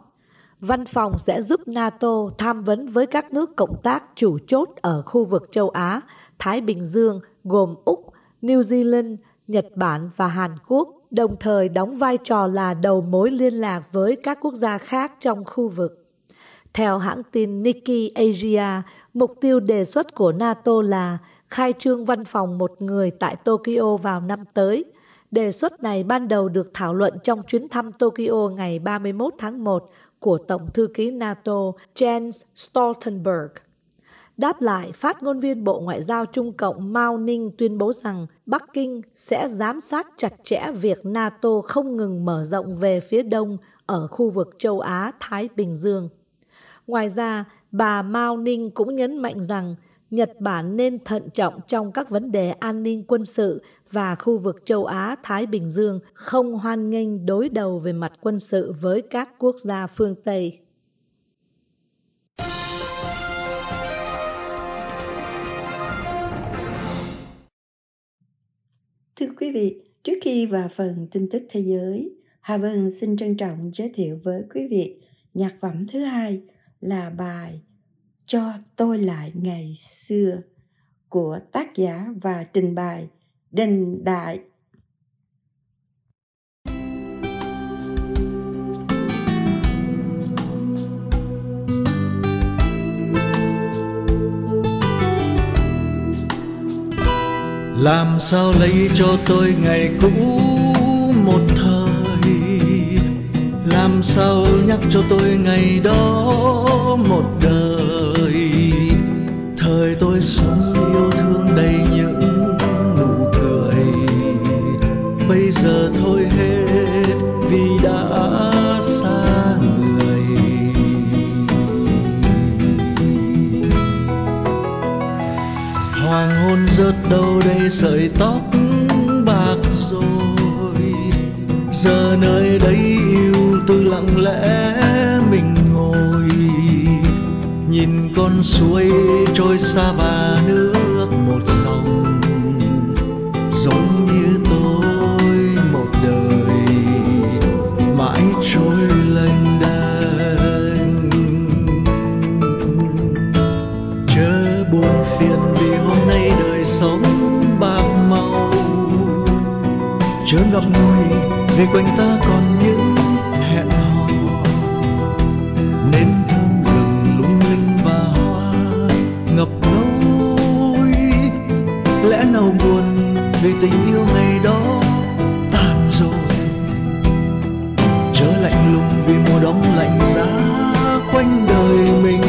Văn phòng sẽ giúp NATO tham vấn với các nước cộng tác chủ chốt ở khu vực châu Á, Thái Bình Dương gồm Úc, New Zealand, Nhật Bản và Hàn Quốc, đồng thời đóng vai trò là đầu mối liên lạc với các quốc gia khác trong khu vực. Theo hãng tin Nikkei Asia, mục tiêu đề xuất của NATO là khai trương văn phòng một người tại Tokyo vào năm tới. Đề xuất này ban đầu được thảo luận trong chuyến thăm Tokyo ngày 31 tháng 1 của Tổng thư ký NATO Jens Stoltenberg. Đáp lại, phát ngôn viên Bộ Ngoại giao Trung Cộng Mao Ninh tuyên bố rằng Bắc Kinh sẽ giám sát chặt chẽ việc NATO không ngừng mở rộng về phía đông ở khu vực châu Á-Thái Bình Dương. Ngoài ra, bà Mao Ninh cũng nhấn mạnh rằng Nhật Bản nên thận trọng trong các vấn đề an ninh quân sự và khu vực châu Á-Thái Bình Dương không hoan nghênh đối đầu về mặt quân sự với các quốc gia phương Tây. Thưa quý vị, trước khi vào phần tin tức thế giới, Hà Vân xin trân trọng giới thiệu với quý vị nhạc phẩm thứ hai là bài Cho tôi lại ngày xưa của tác giả và trình bày Đình Đại làm sao lấy cho tôi ngày cũ một thời? Làm sao nhắc cho tôi ngày đó một đời? Thời tôi sống yêu thương đầy những nụ cười. Bây giờ thôi hết vì đã rớt đâu đây, sợi tóc bạc rồi. Giờ nơi đây yêu tư lặng lẽ mình ngồi. Nhìn con suối trôi xa và nước một dòng ngậm ngùi, vì quanh ta còn những hẹn hò. Nên thơm gừng lung linh và hoa ngập lối. Lẽ nào buồn vì tình yêu ngày đó tàn rồi? Chớ lạnh lùng vì mùa đông lạnh giá quanh đời mình.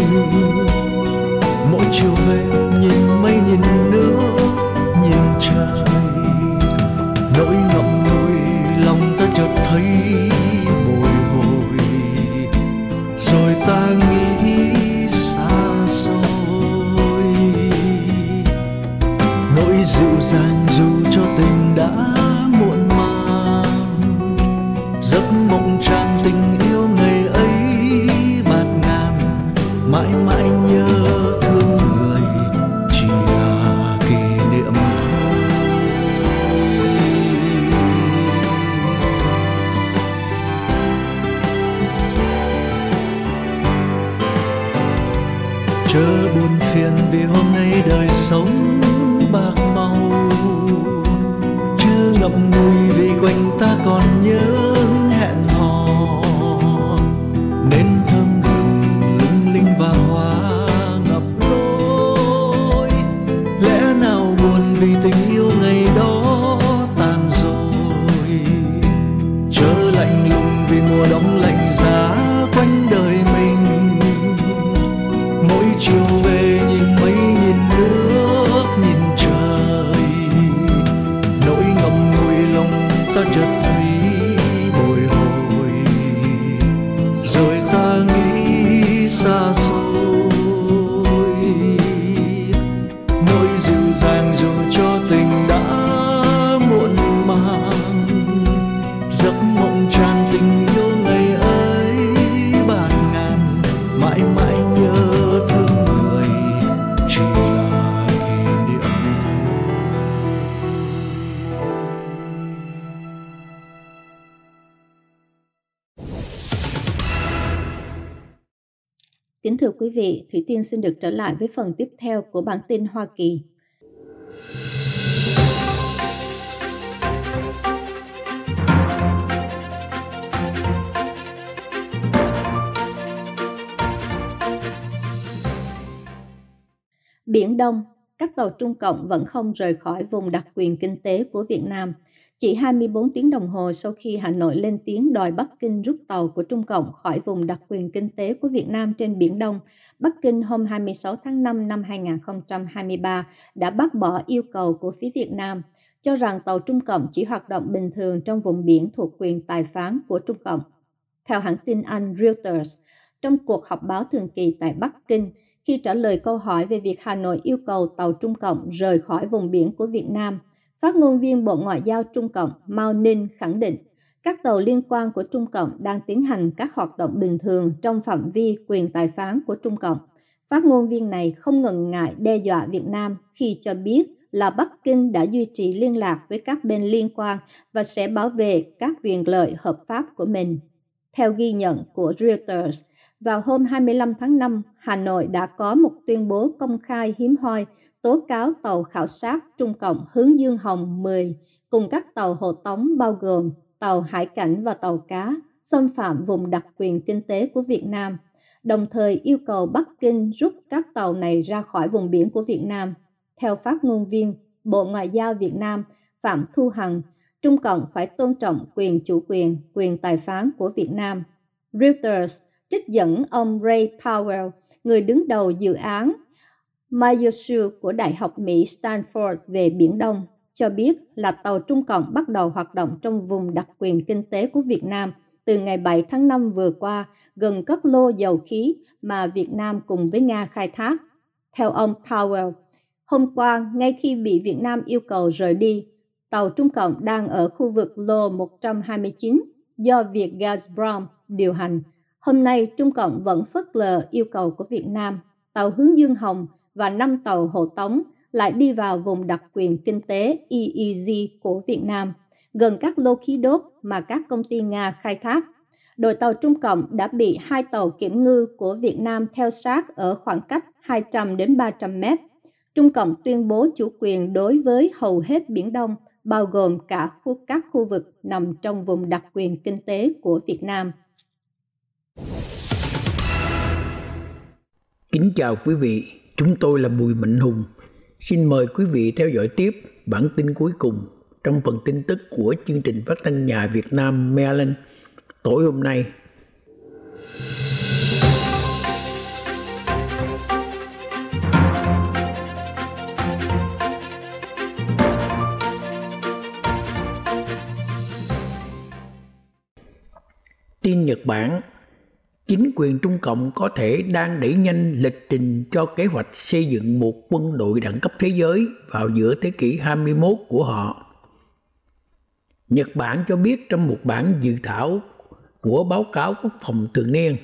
Mỗi chiều về nhìn mây, nhìn nước, nhìn trời. Thấy bồi hồi. Rồi ta nghĩ xa xôi. Nỗi dịu dàng dù cho tình đã muộn màng, giấc mộng tràn tình yêu ngày ấy bạt ngàn, mãi mãi nhớ vì hôm nay đời sống bạc màu. Chưa ngậm ngùi vì quanh ta còn nhớ Kính thưa quý vị, Thủy Tiên xin được trở lại với phần tiếp theo của bản tin Hoa Kỳ. Biển Đông, các tàu Trung Cộng vẫn không rời khỏi vùng đặc quyền kinh tế của Việt Nam. Chỉ 24 tiếng đồng hồ sau khi Hà Nội lên tiếng đòi Bắc Kinh rút tàu của Trung Cộng khỏi vùng đặc quyền kinh tế của Việt Nam trên Biển Đông, Bắc Kinh hôm 26 tháng 5 năm 2023 đã bác bỏ yêu cầu của phía Việt Nam, cho rằng tàu Trung Cộng chỉ hoạt động bình thường trong vùng biển thuộc quyền tài phán của Trung Cộng. Theo hãng tin Anh Reuters, trong cuộc họp báo thường kỳ tại Bắc Kinh, khi trả lời câu hỏi về việc Hà Nội yêu cầu tàu Trung Cộng rời khỏi vùng biển của Việt Nam, phát ngôn viên Bộ Ngoại giao Trung Cộng Mao Ninh khẳng định các tàu liên quan của Trung Cộng đang tiến hành các hoạt động bình thường trong phạm vi quyền tài phán của Trung Cộng. Phát ngôn viên này không ngần ngại đe dọa Việt Nam khi cho biết là Bắc Kinh đã duy trì liên lạc với các bên liên quan và sẽ bảo vệ các quyền lợi hợp pháp của mình. Theo ghi nhận của Reuters, vào hôm 25 tháng 5, Hà Nội đã có một tuyên bố công khai hiếm hoi tố cáo tàu khảo sát Trung Cộng hướng Dương Hồng 10 cùng các tàu hộ tống bao gồm tàu hải cảnh và tàu cá xâm phạm vùng đặc quyền kinh tế của Việt Nam, đồng thời yêu cầu Bắc Kinh rút các tàu này ra khỏi vùng biển của Việt Nam. Theo phát ngôn viên Bộ Ngoại giao Việt Nam Phạm Thu Hằng, Trung Cộng phải tôn trọng quyền chủ quyền, quyền tài phán của Việt Nam. Reuters trích dẫn ông Ray Powell, người đứng đầu dự án Mayoshu của Đại học Mỹ Stanford về Biển Đông, cho biết là tàu Trung Cộng bắt đầu hoạt động trong vùng đặc quyền kinh tế của Việt Nam từ ngày 7 tháng 5 vừa qua gần các lô dầu khí mà Việt Nam cùng với Nga khai thác. Theo ông Powell, hôm qua ngay khi bị Việt Nam yêu cầu rời đi, tàu Trung Cộng đang ở khu vực lô 129 do Việt Gazprom điều hành. Hôm nay Trung Cộng vẫn phớt lờ yêu cầu của Việt Nam, tàu hướng Dương Hồng và 5 tàu hộ tống lại đi vào vùng đặc quyền kinh tế EEZ của Việt Nam, gần các lô khí đốt mà các công ty Nga khai thác. Đội tàu Trung Cộng đã bị hai tàu kiểm ngư của Việt Nam theo sát ở khoảng cách 200 đến 300 mét. Trung Cộng tuyên bố chủ quyền đối với hầu hết Biển Đông bao gồm cả khu các khu vực nằm trong vùng đặc quyền kinh tế của Việt Nam. Kính chào quý vị, chúng tôi là Bùi Mạnh Hùng. Xin mời quý vị theo dõi tiếp bản tin cuối cùng trong phần tin tức của chương trình phát thanh nhà Việt Nam Maryland tối hôm nay Tin Nhật Bản Chính quyền Trung Cộng có thể đang đẩy nhanh lịch trình cho kế hoạch xây dựng một quân đội đẳng cấp thế giới vào giữa thế kỷ 21 của họ. Nhật Bản cho biết trong một bản dự thảo của báo cáo quốc phòng thường niên.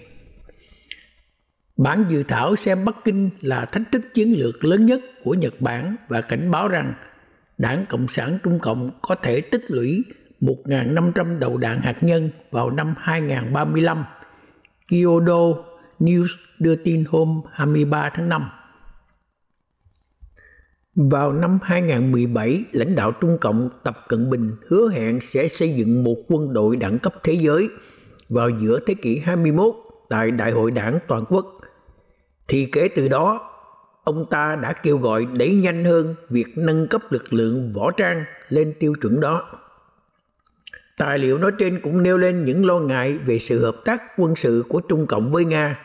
Bản dự thảo xem Bắc Kinh là thách thức chiến lược lớn nhất của Nhật Bản và cảnh báo rằng Đảng Cộng sản Trung Cộng có thể tích lũy 1.500 đầu đạn hạt nhân vào năm 2035. Kyodo News đưa tin hôm 23 tháng 5. Vào năm 2017, lãnh đạo Trung Cộng Tập Cận Bình hứa hẹn sẽ xây dựng một quân đội đẳng cấp thế giới vào giữa thế kỷ 21 tại Đại hội Đảng Toàn quốc. Thì kể từ đó, ông ta đã kêu gọi đẩy nhanh hơn việc nâng cấp lực lượng võ trang lên tiêu chuẩn đó. Tài liệu nói trên cũng nêu lên những lo ngại về sự hợp tác quân sự của Trung Cộng với Nga.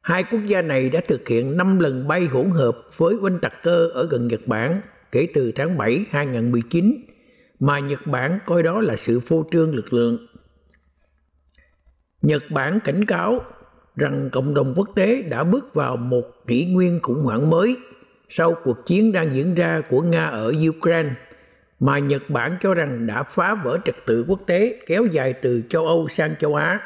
Hai quốc gia này đã thực hiện 5 lần bay hỗn hợp với oanh tạc cơ ở gần Nhật Bản kể từ tháng 7 2019, mà Nhật Bản coi đó là sự phô trương lực lượng. Nhật Bản cảnh cáo rằng cộng đồng quốc tế đã bước vào một kỷ nguyên khủng hoảng mới sau cuộc chiến đang diễn ra của Nga ở Ukraine mà Nhật Bản cho rằng đã phá vỡ trật tự quốc tế kéo dài từ châu Âu sang châu Á.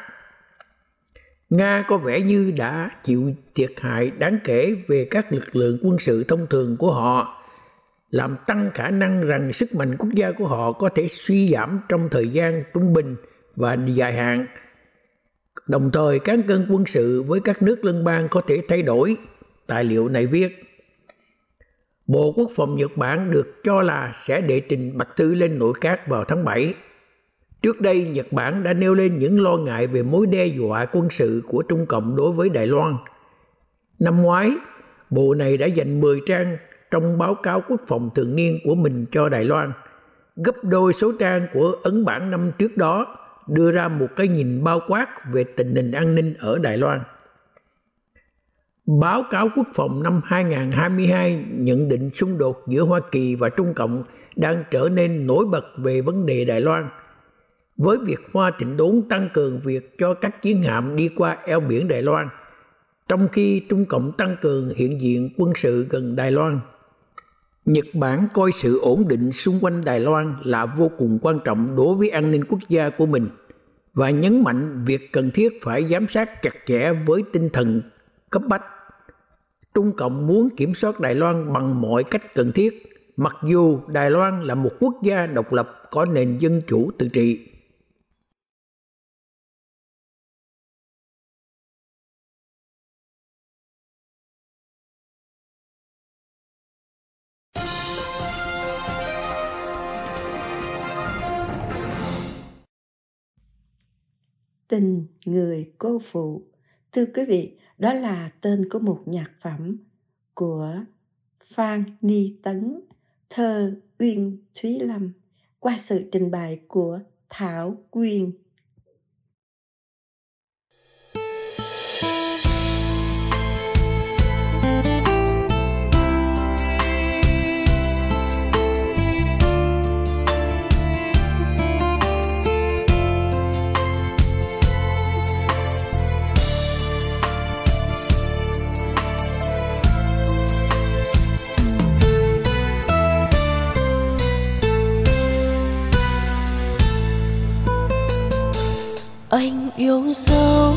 Nga có vẻ như đã chịu thiệt hại đáng kể về các lực lượng quân sự thông thường của họ, làm tăng khả năng rằng sức mạnh quốc gia của họ có thể suy giảm trong thời gian trung bình và dài hạn. Đồng thời, cán cân quân sự với các nước lân bang có thể thay đổi. Tài liệu này viết, Bộ Quốc phòng Nhật Bản được cho là sẽ đệ trình bạch thư lên nội các vào tháng 7. Trước đây, Nhật Bản đã nêu lên những lo ngại về mối đe dọa quân sự của Trung Cộng đối với Đài Loan. Năm ngoái, bộ này đã dành 10 trang trong báo cáo quốc phòng thường niên của mình cho Đài Loan, gấp đôi số trang của ấn bản năm trước đó, đưa ra một cái nhìn bao quát về tình hình an ninh ở Đài Loan. Báo cáo quốc phòng năm 2022 nhận định xung đột giữa Hoa Kỳ và Trung Cộng đang trở nên nổi bật về vấn đề Đài Loan. Với việc Hoa Thịnh Đốn tăng cường việc cho các chiến hạm đi qua eo biển Đài Loan, trong khi Trung Cộng tăng cường hiện diện quân sự gần Đài Loan. Nhật Bản coi sự ổn định xung quanh Đài Loan là vô cùng quan trọng đối với an ninh quốc gia của mình và nhấn mạnh việc cần thiết phải giám sát chặt chẽ với tinh thần cấp bách. Trung Cộng muốn kiểm soát Đài Loan bằng mọi cách cần thiết, mặc dù Đài Loan là một quốc gia độc lập có nền dân chủ tự trị. Tình người cô phụ Thưa quý vị, đó là tên của một nhạc phẩm của Phan Ni Tấn, thơ Uyên Thúy Lâm, qua sự trình bày của Thảo Quyên. Anh yêu dấu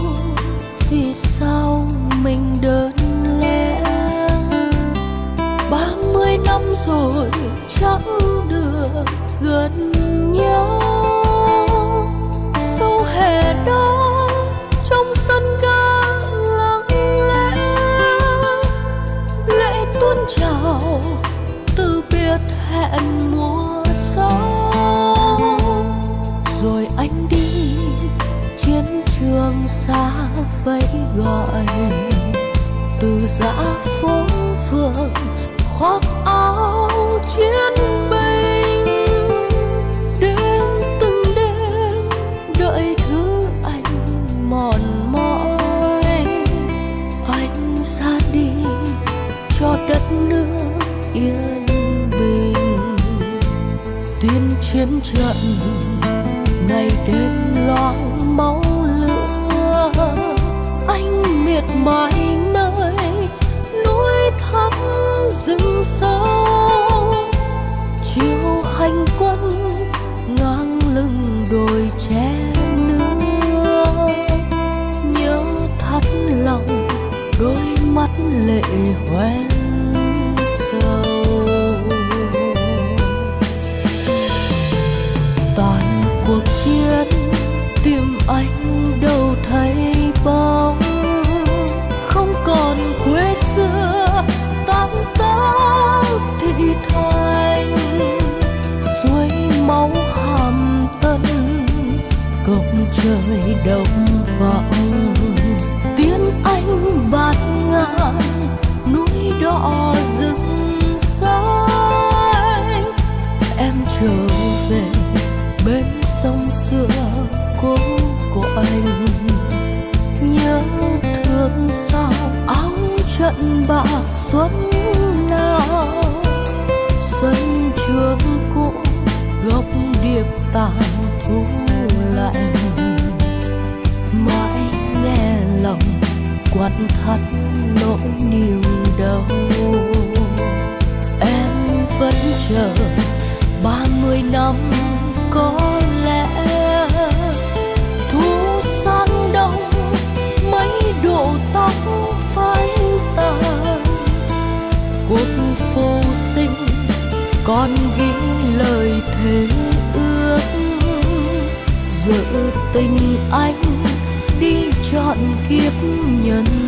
vì sao mình đơn lẻ? Ba mươi năm rồi chẳng được gần nhau. Sau hè đó trong sân ga lặng lẽ, lễ tuôn trào. Xa vẫy gọi. Từ giã phố phường, khoác áo chiến binh. Đêm từng đêm, đợi thứ anh mòn mỏi. Anh ra đi, cho đất nước yên bình. Tiên chiến trận, ngày đêm loang máu anh miệt mài nơi núi thấp rừng sâu. Chiều hành quân ngang lưng đồi che nưa. Nhớ thắt lòng, đôi mắt lệ hoen sâu Tàn cuộc chiến tìm anh trời động vọng tiếng anh bát ngàn núi đỏ rừng xanh. Em trở về bên sông xưa cố của anh. Nhớ thương sao áo trận bạc xuân nào. Sân trường cũ, gốc điệp tàn thu. Lòng quặn thắt nỗi niềm đau. Em vẫn chờ ba mươi năm có lẽ. Thu sang đông, mấy độ tóc phai tàn. Cuộc phù sinh còn ghi lời thề ước. Giữ tình anh kiếp nhân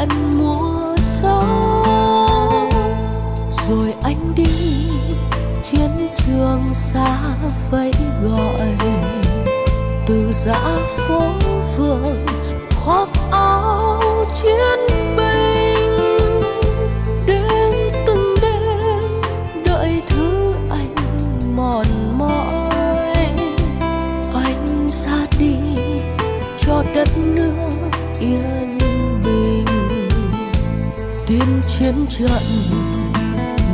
hẹn mùa gió, rồi anh đi chiến trường xa vẫy gọi. Từ giã phố phường khoác chiến trận,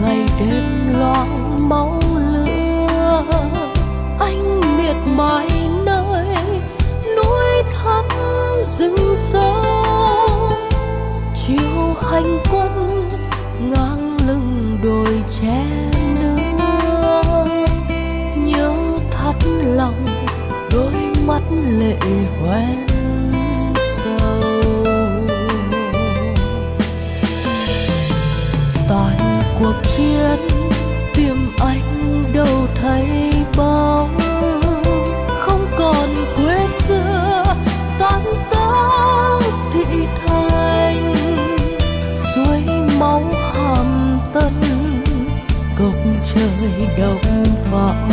ngày đêm loang máu lửa. Anh miệt mài nơi núi thắm rừng sâu. Chiều hành quân ngang lưng đồi che nước nhớ thắt lòng đôi mắt lệ hoen. Cuộc tìm anh đâu thấy bóng. Không còn quê xưa, tan tác thị thành. Suối máu hàm tân cốc trời đông vọng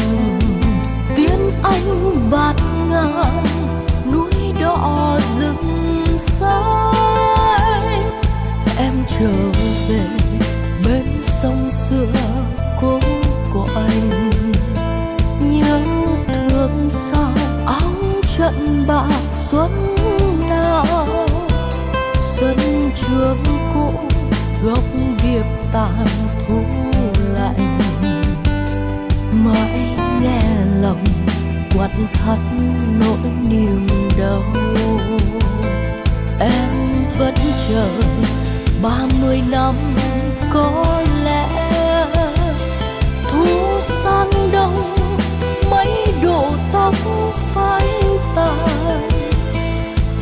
thắt nỗi niềm đau. Em vẫn chờ ba mươi năm có lẽ. Thu sang đông, mấy độ tóc phai tàn.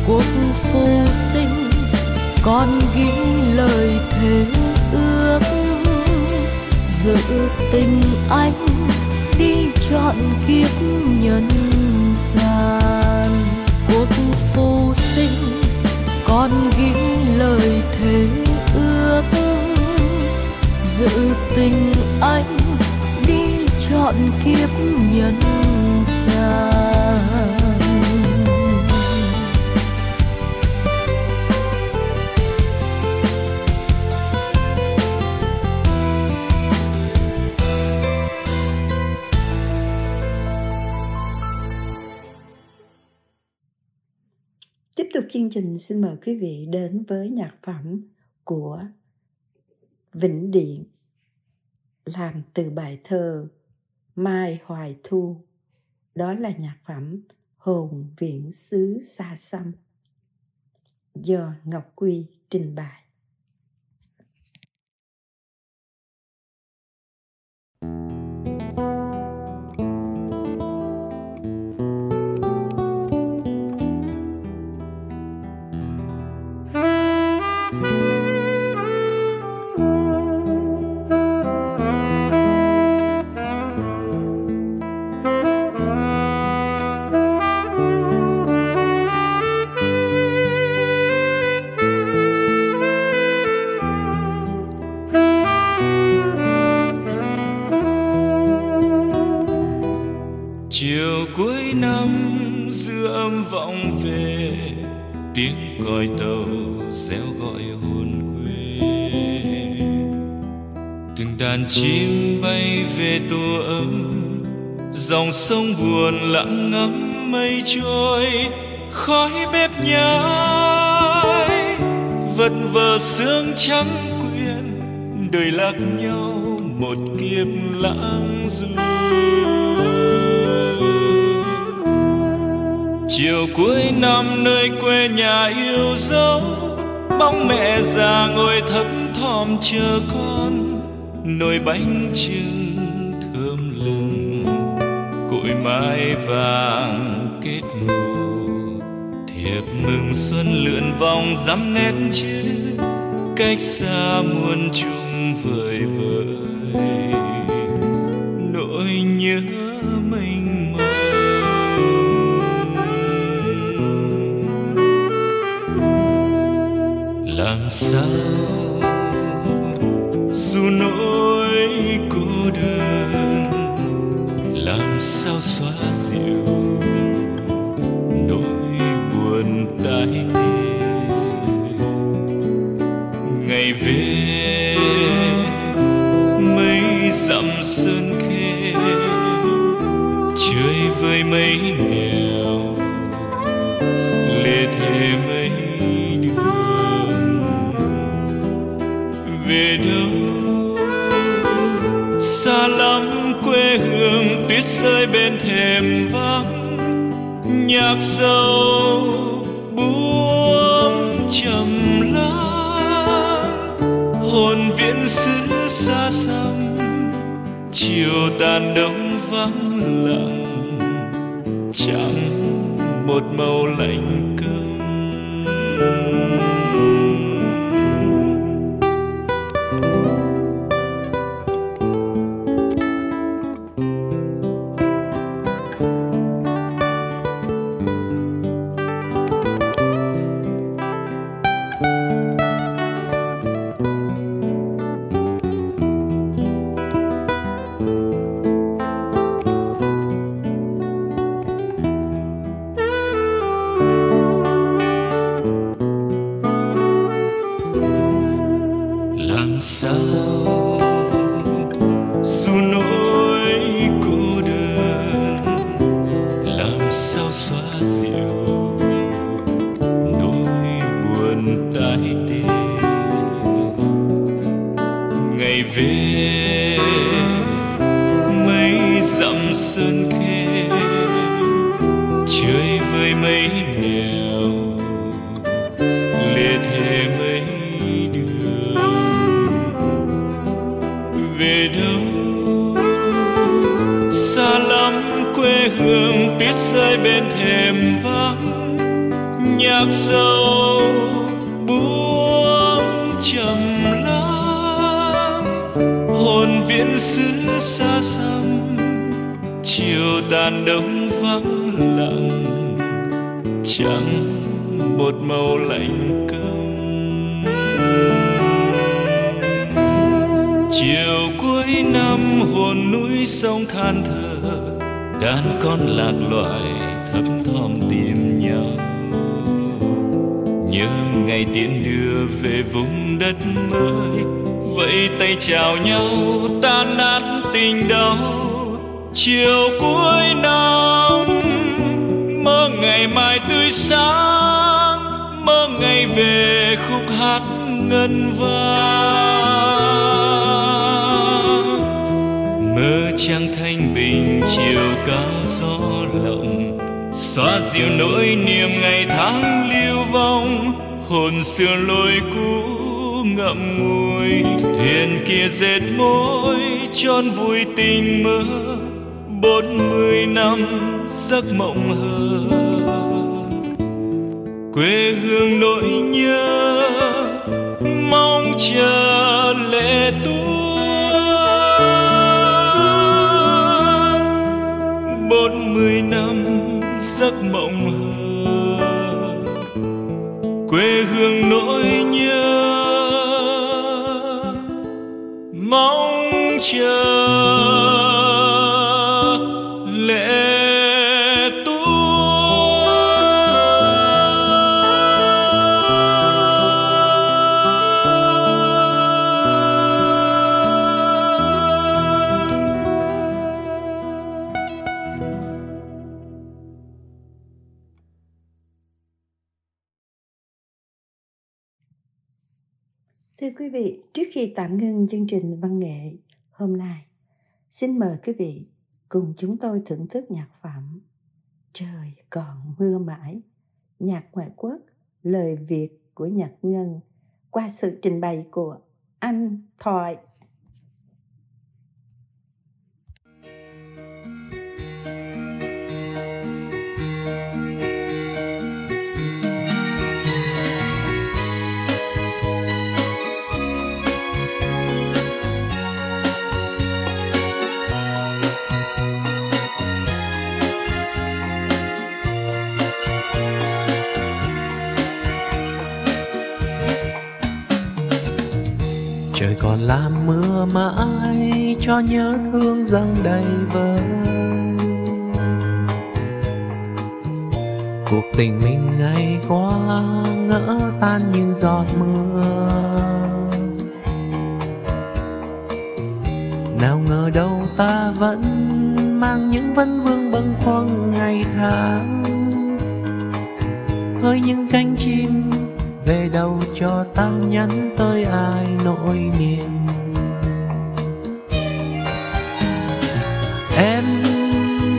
Cuộc phù sinh còn ghi lời thề ước. Giữ tình anh đi trọn kiếp nhân gian. Cuộc phù sinh còn ghi lời thế ước. Dự tình anh đi trọn kiếp nhân gian chương trình xin mời quý vị đến với nhạc phẩm của Vĩnh Điện, làm từ bài thơ Mai Hoài Thu. Đó là nhạc phẩm Hồn Viễn xứ xa xăm, do Ngọc Quy trình bày. chiều còi tàu reo gọi hồn quê. Từng đàn chim bay về tổ ấm, dòng sông buồn lặng ngắm mây trôi, khói bếp nhái vật vờ sương trắng quyện, đời lạc nhau một kiếp lãng du chiều cuối năm nơi quê nhà yêu dấu, bóng mẹ già ngồi thấp thòm chờ con, nồi bánh trưng thơm lừng, cội mai vàng kết mù thiệp mừng xuân lượn vòng dắm nét chữ cách xa muôn trùng vời vời. Làm sao dù nỗi cô đơn làm sao xóa dịu nỗi buồn tái tê ngày về mây dặm sơn khê chơi với mấy nẻo, lê thế mấy nhạc sâu buông trầm lắng. Hồn viễn xứ xa xăm, chiều tàn đông vắng lặng. Chẳng một màu lạnh giấc mộng hờ trước khi tạm ngưng chương trình văn nghệ hôm nay, xin mời quý vị cùng chúng tôi thưởng thức nhạc phẩm Trời còn mưa mãi, nhạc ngoại quốc, lời Việt của Nhật Ngân qua sự trình bày của anh Thoại. Làm mưa mãi cho nhớ thương dâng đầy vơi. Cuộc tình mình ngày qua ngỡ tan như giọt mưa. Nào ngờ đâu ta vẫn mang những vấn vương bâng khuâng ngày tháng. Hơi những cánh chim về đâu cho ta nhắn tới ai nỗi niềm. Em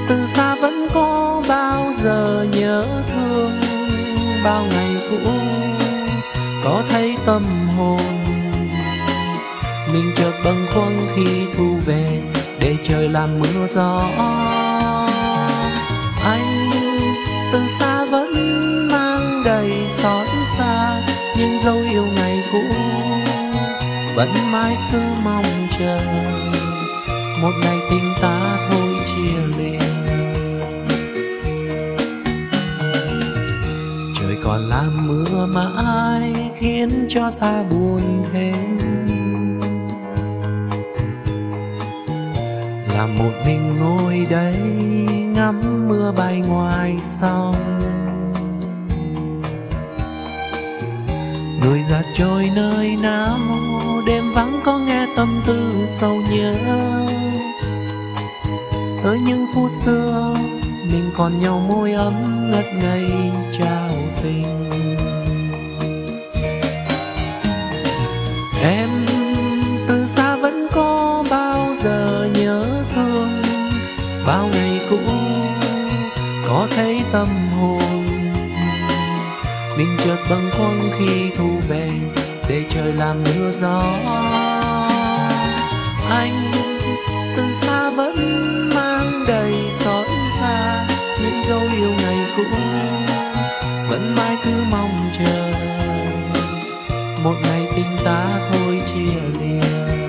từ xa vẫn có bao giờ nhớ thương, bao ngày cũ có thấy tâm hồn. Mình chợt bâng khuâng khi thu về để trời làm mưa gió. Lâu yêu ngày cũ, vẫn mãi cứ mong chờ. Một ngày tình ta thôi chia lìa trời còn làm mưa mãi khiến cho ta buồn thêm. Làm một mình ngồi đây ngắm mưa bay ngoài sông. giạt trôi nơi nào đêm vắng có nghe tâm tư sâu nhớ. Ở những phút xưa, mình còn nhau môi ấm ngất ngây trao tình. Em từ xa vẫn có bao giờ nhớ thương, bao ngày cũ có thấy tâm mình chợt bâng khuâng khi thu về để trời làm mưa gió anh từ xa vẫn mang đầy xót xa, những dấu yêu ngày cũ, vẫn mãi cứ mong chờ. Một ngày tình ta thôi chia lìa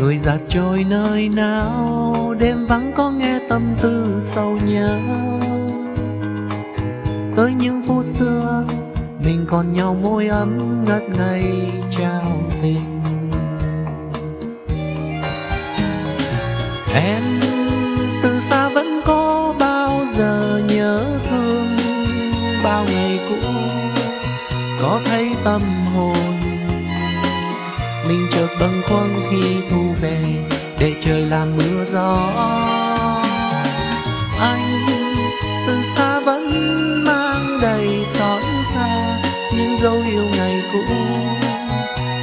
người già trôi nơi nào, đêm vắng có nghe tâm tư sâu nhớ. Tới những phút xưa, mình còn nhau môi ấm ngất ngây trao tình. Em từ xa vẫn có bao giờ nhớ thương, bao ngày cũ, có thấy tâm hồn mình chợt bâng khuâng khi thu về để trời làm mưa gió. Anh, từ xa vẫn mang đầy xót xa, những dấu yêu ngày cũ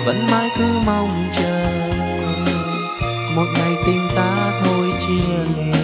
vẫn mãi cứ mong chờ. Một ngày tình ta thôi chia lìa.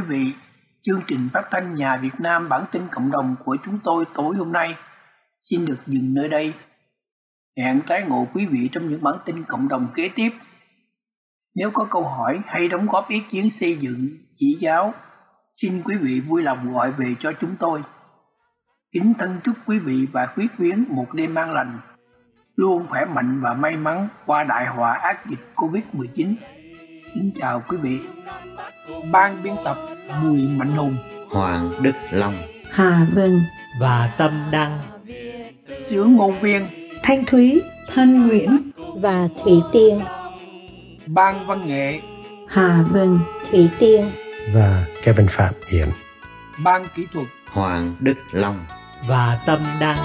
Quý vị, chương trình phát thanh Nhà Việt Nam bản tin cộng đồng của chúng tôi tối hôm nay xin được dừng nơi đây. Hẹn tái ngộ quý vị trong những bản tin cộng đồng kế tiếp. Nếu có câu hỏi hay đóng góp ý kiến xây dựng, chỉ giáo, xin quý vị vui lòng gọi về cho chúng tôi. Kính thân chúc quý vị và quý quyến một đêm an lành, luôn khỏe mạnh và may mắn qua đại họa ác dịch Covid-19. Kính chào quý vị. Ban biên tập Bùi Mạnh Hùng, Hoàng Đức Long. Hà Vân, và Tâm Đăng. Sướng ngôn viên, Thanh Thúy, Thanh Nguyễn, và Thủy Tiên, Ban văn nghệ, Hà Vân, Thủy Tiên, và Kevin Phạm Hiển. Ban kỹ thuật, Hoàng Đức Long. Và Tâm Đăng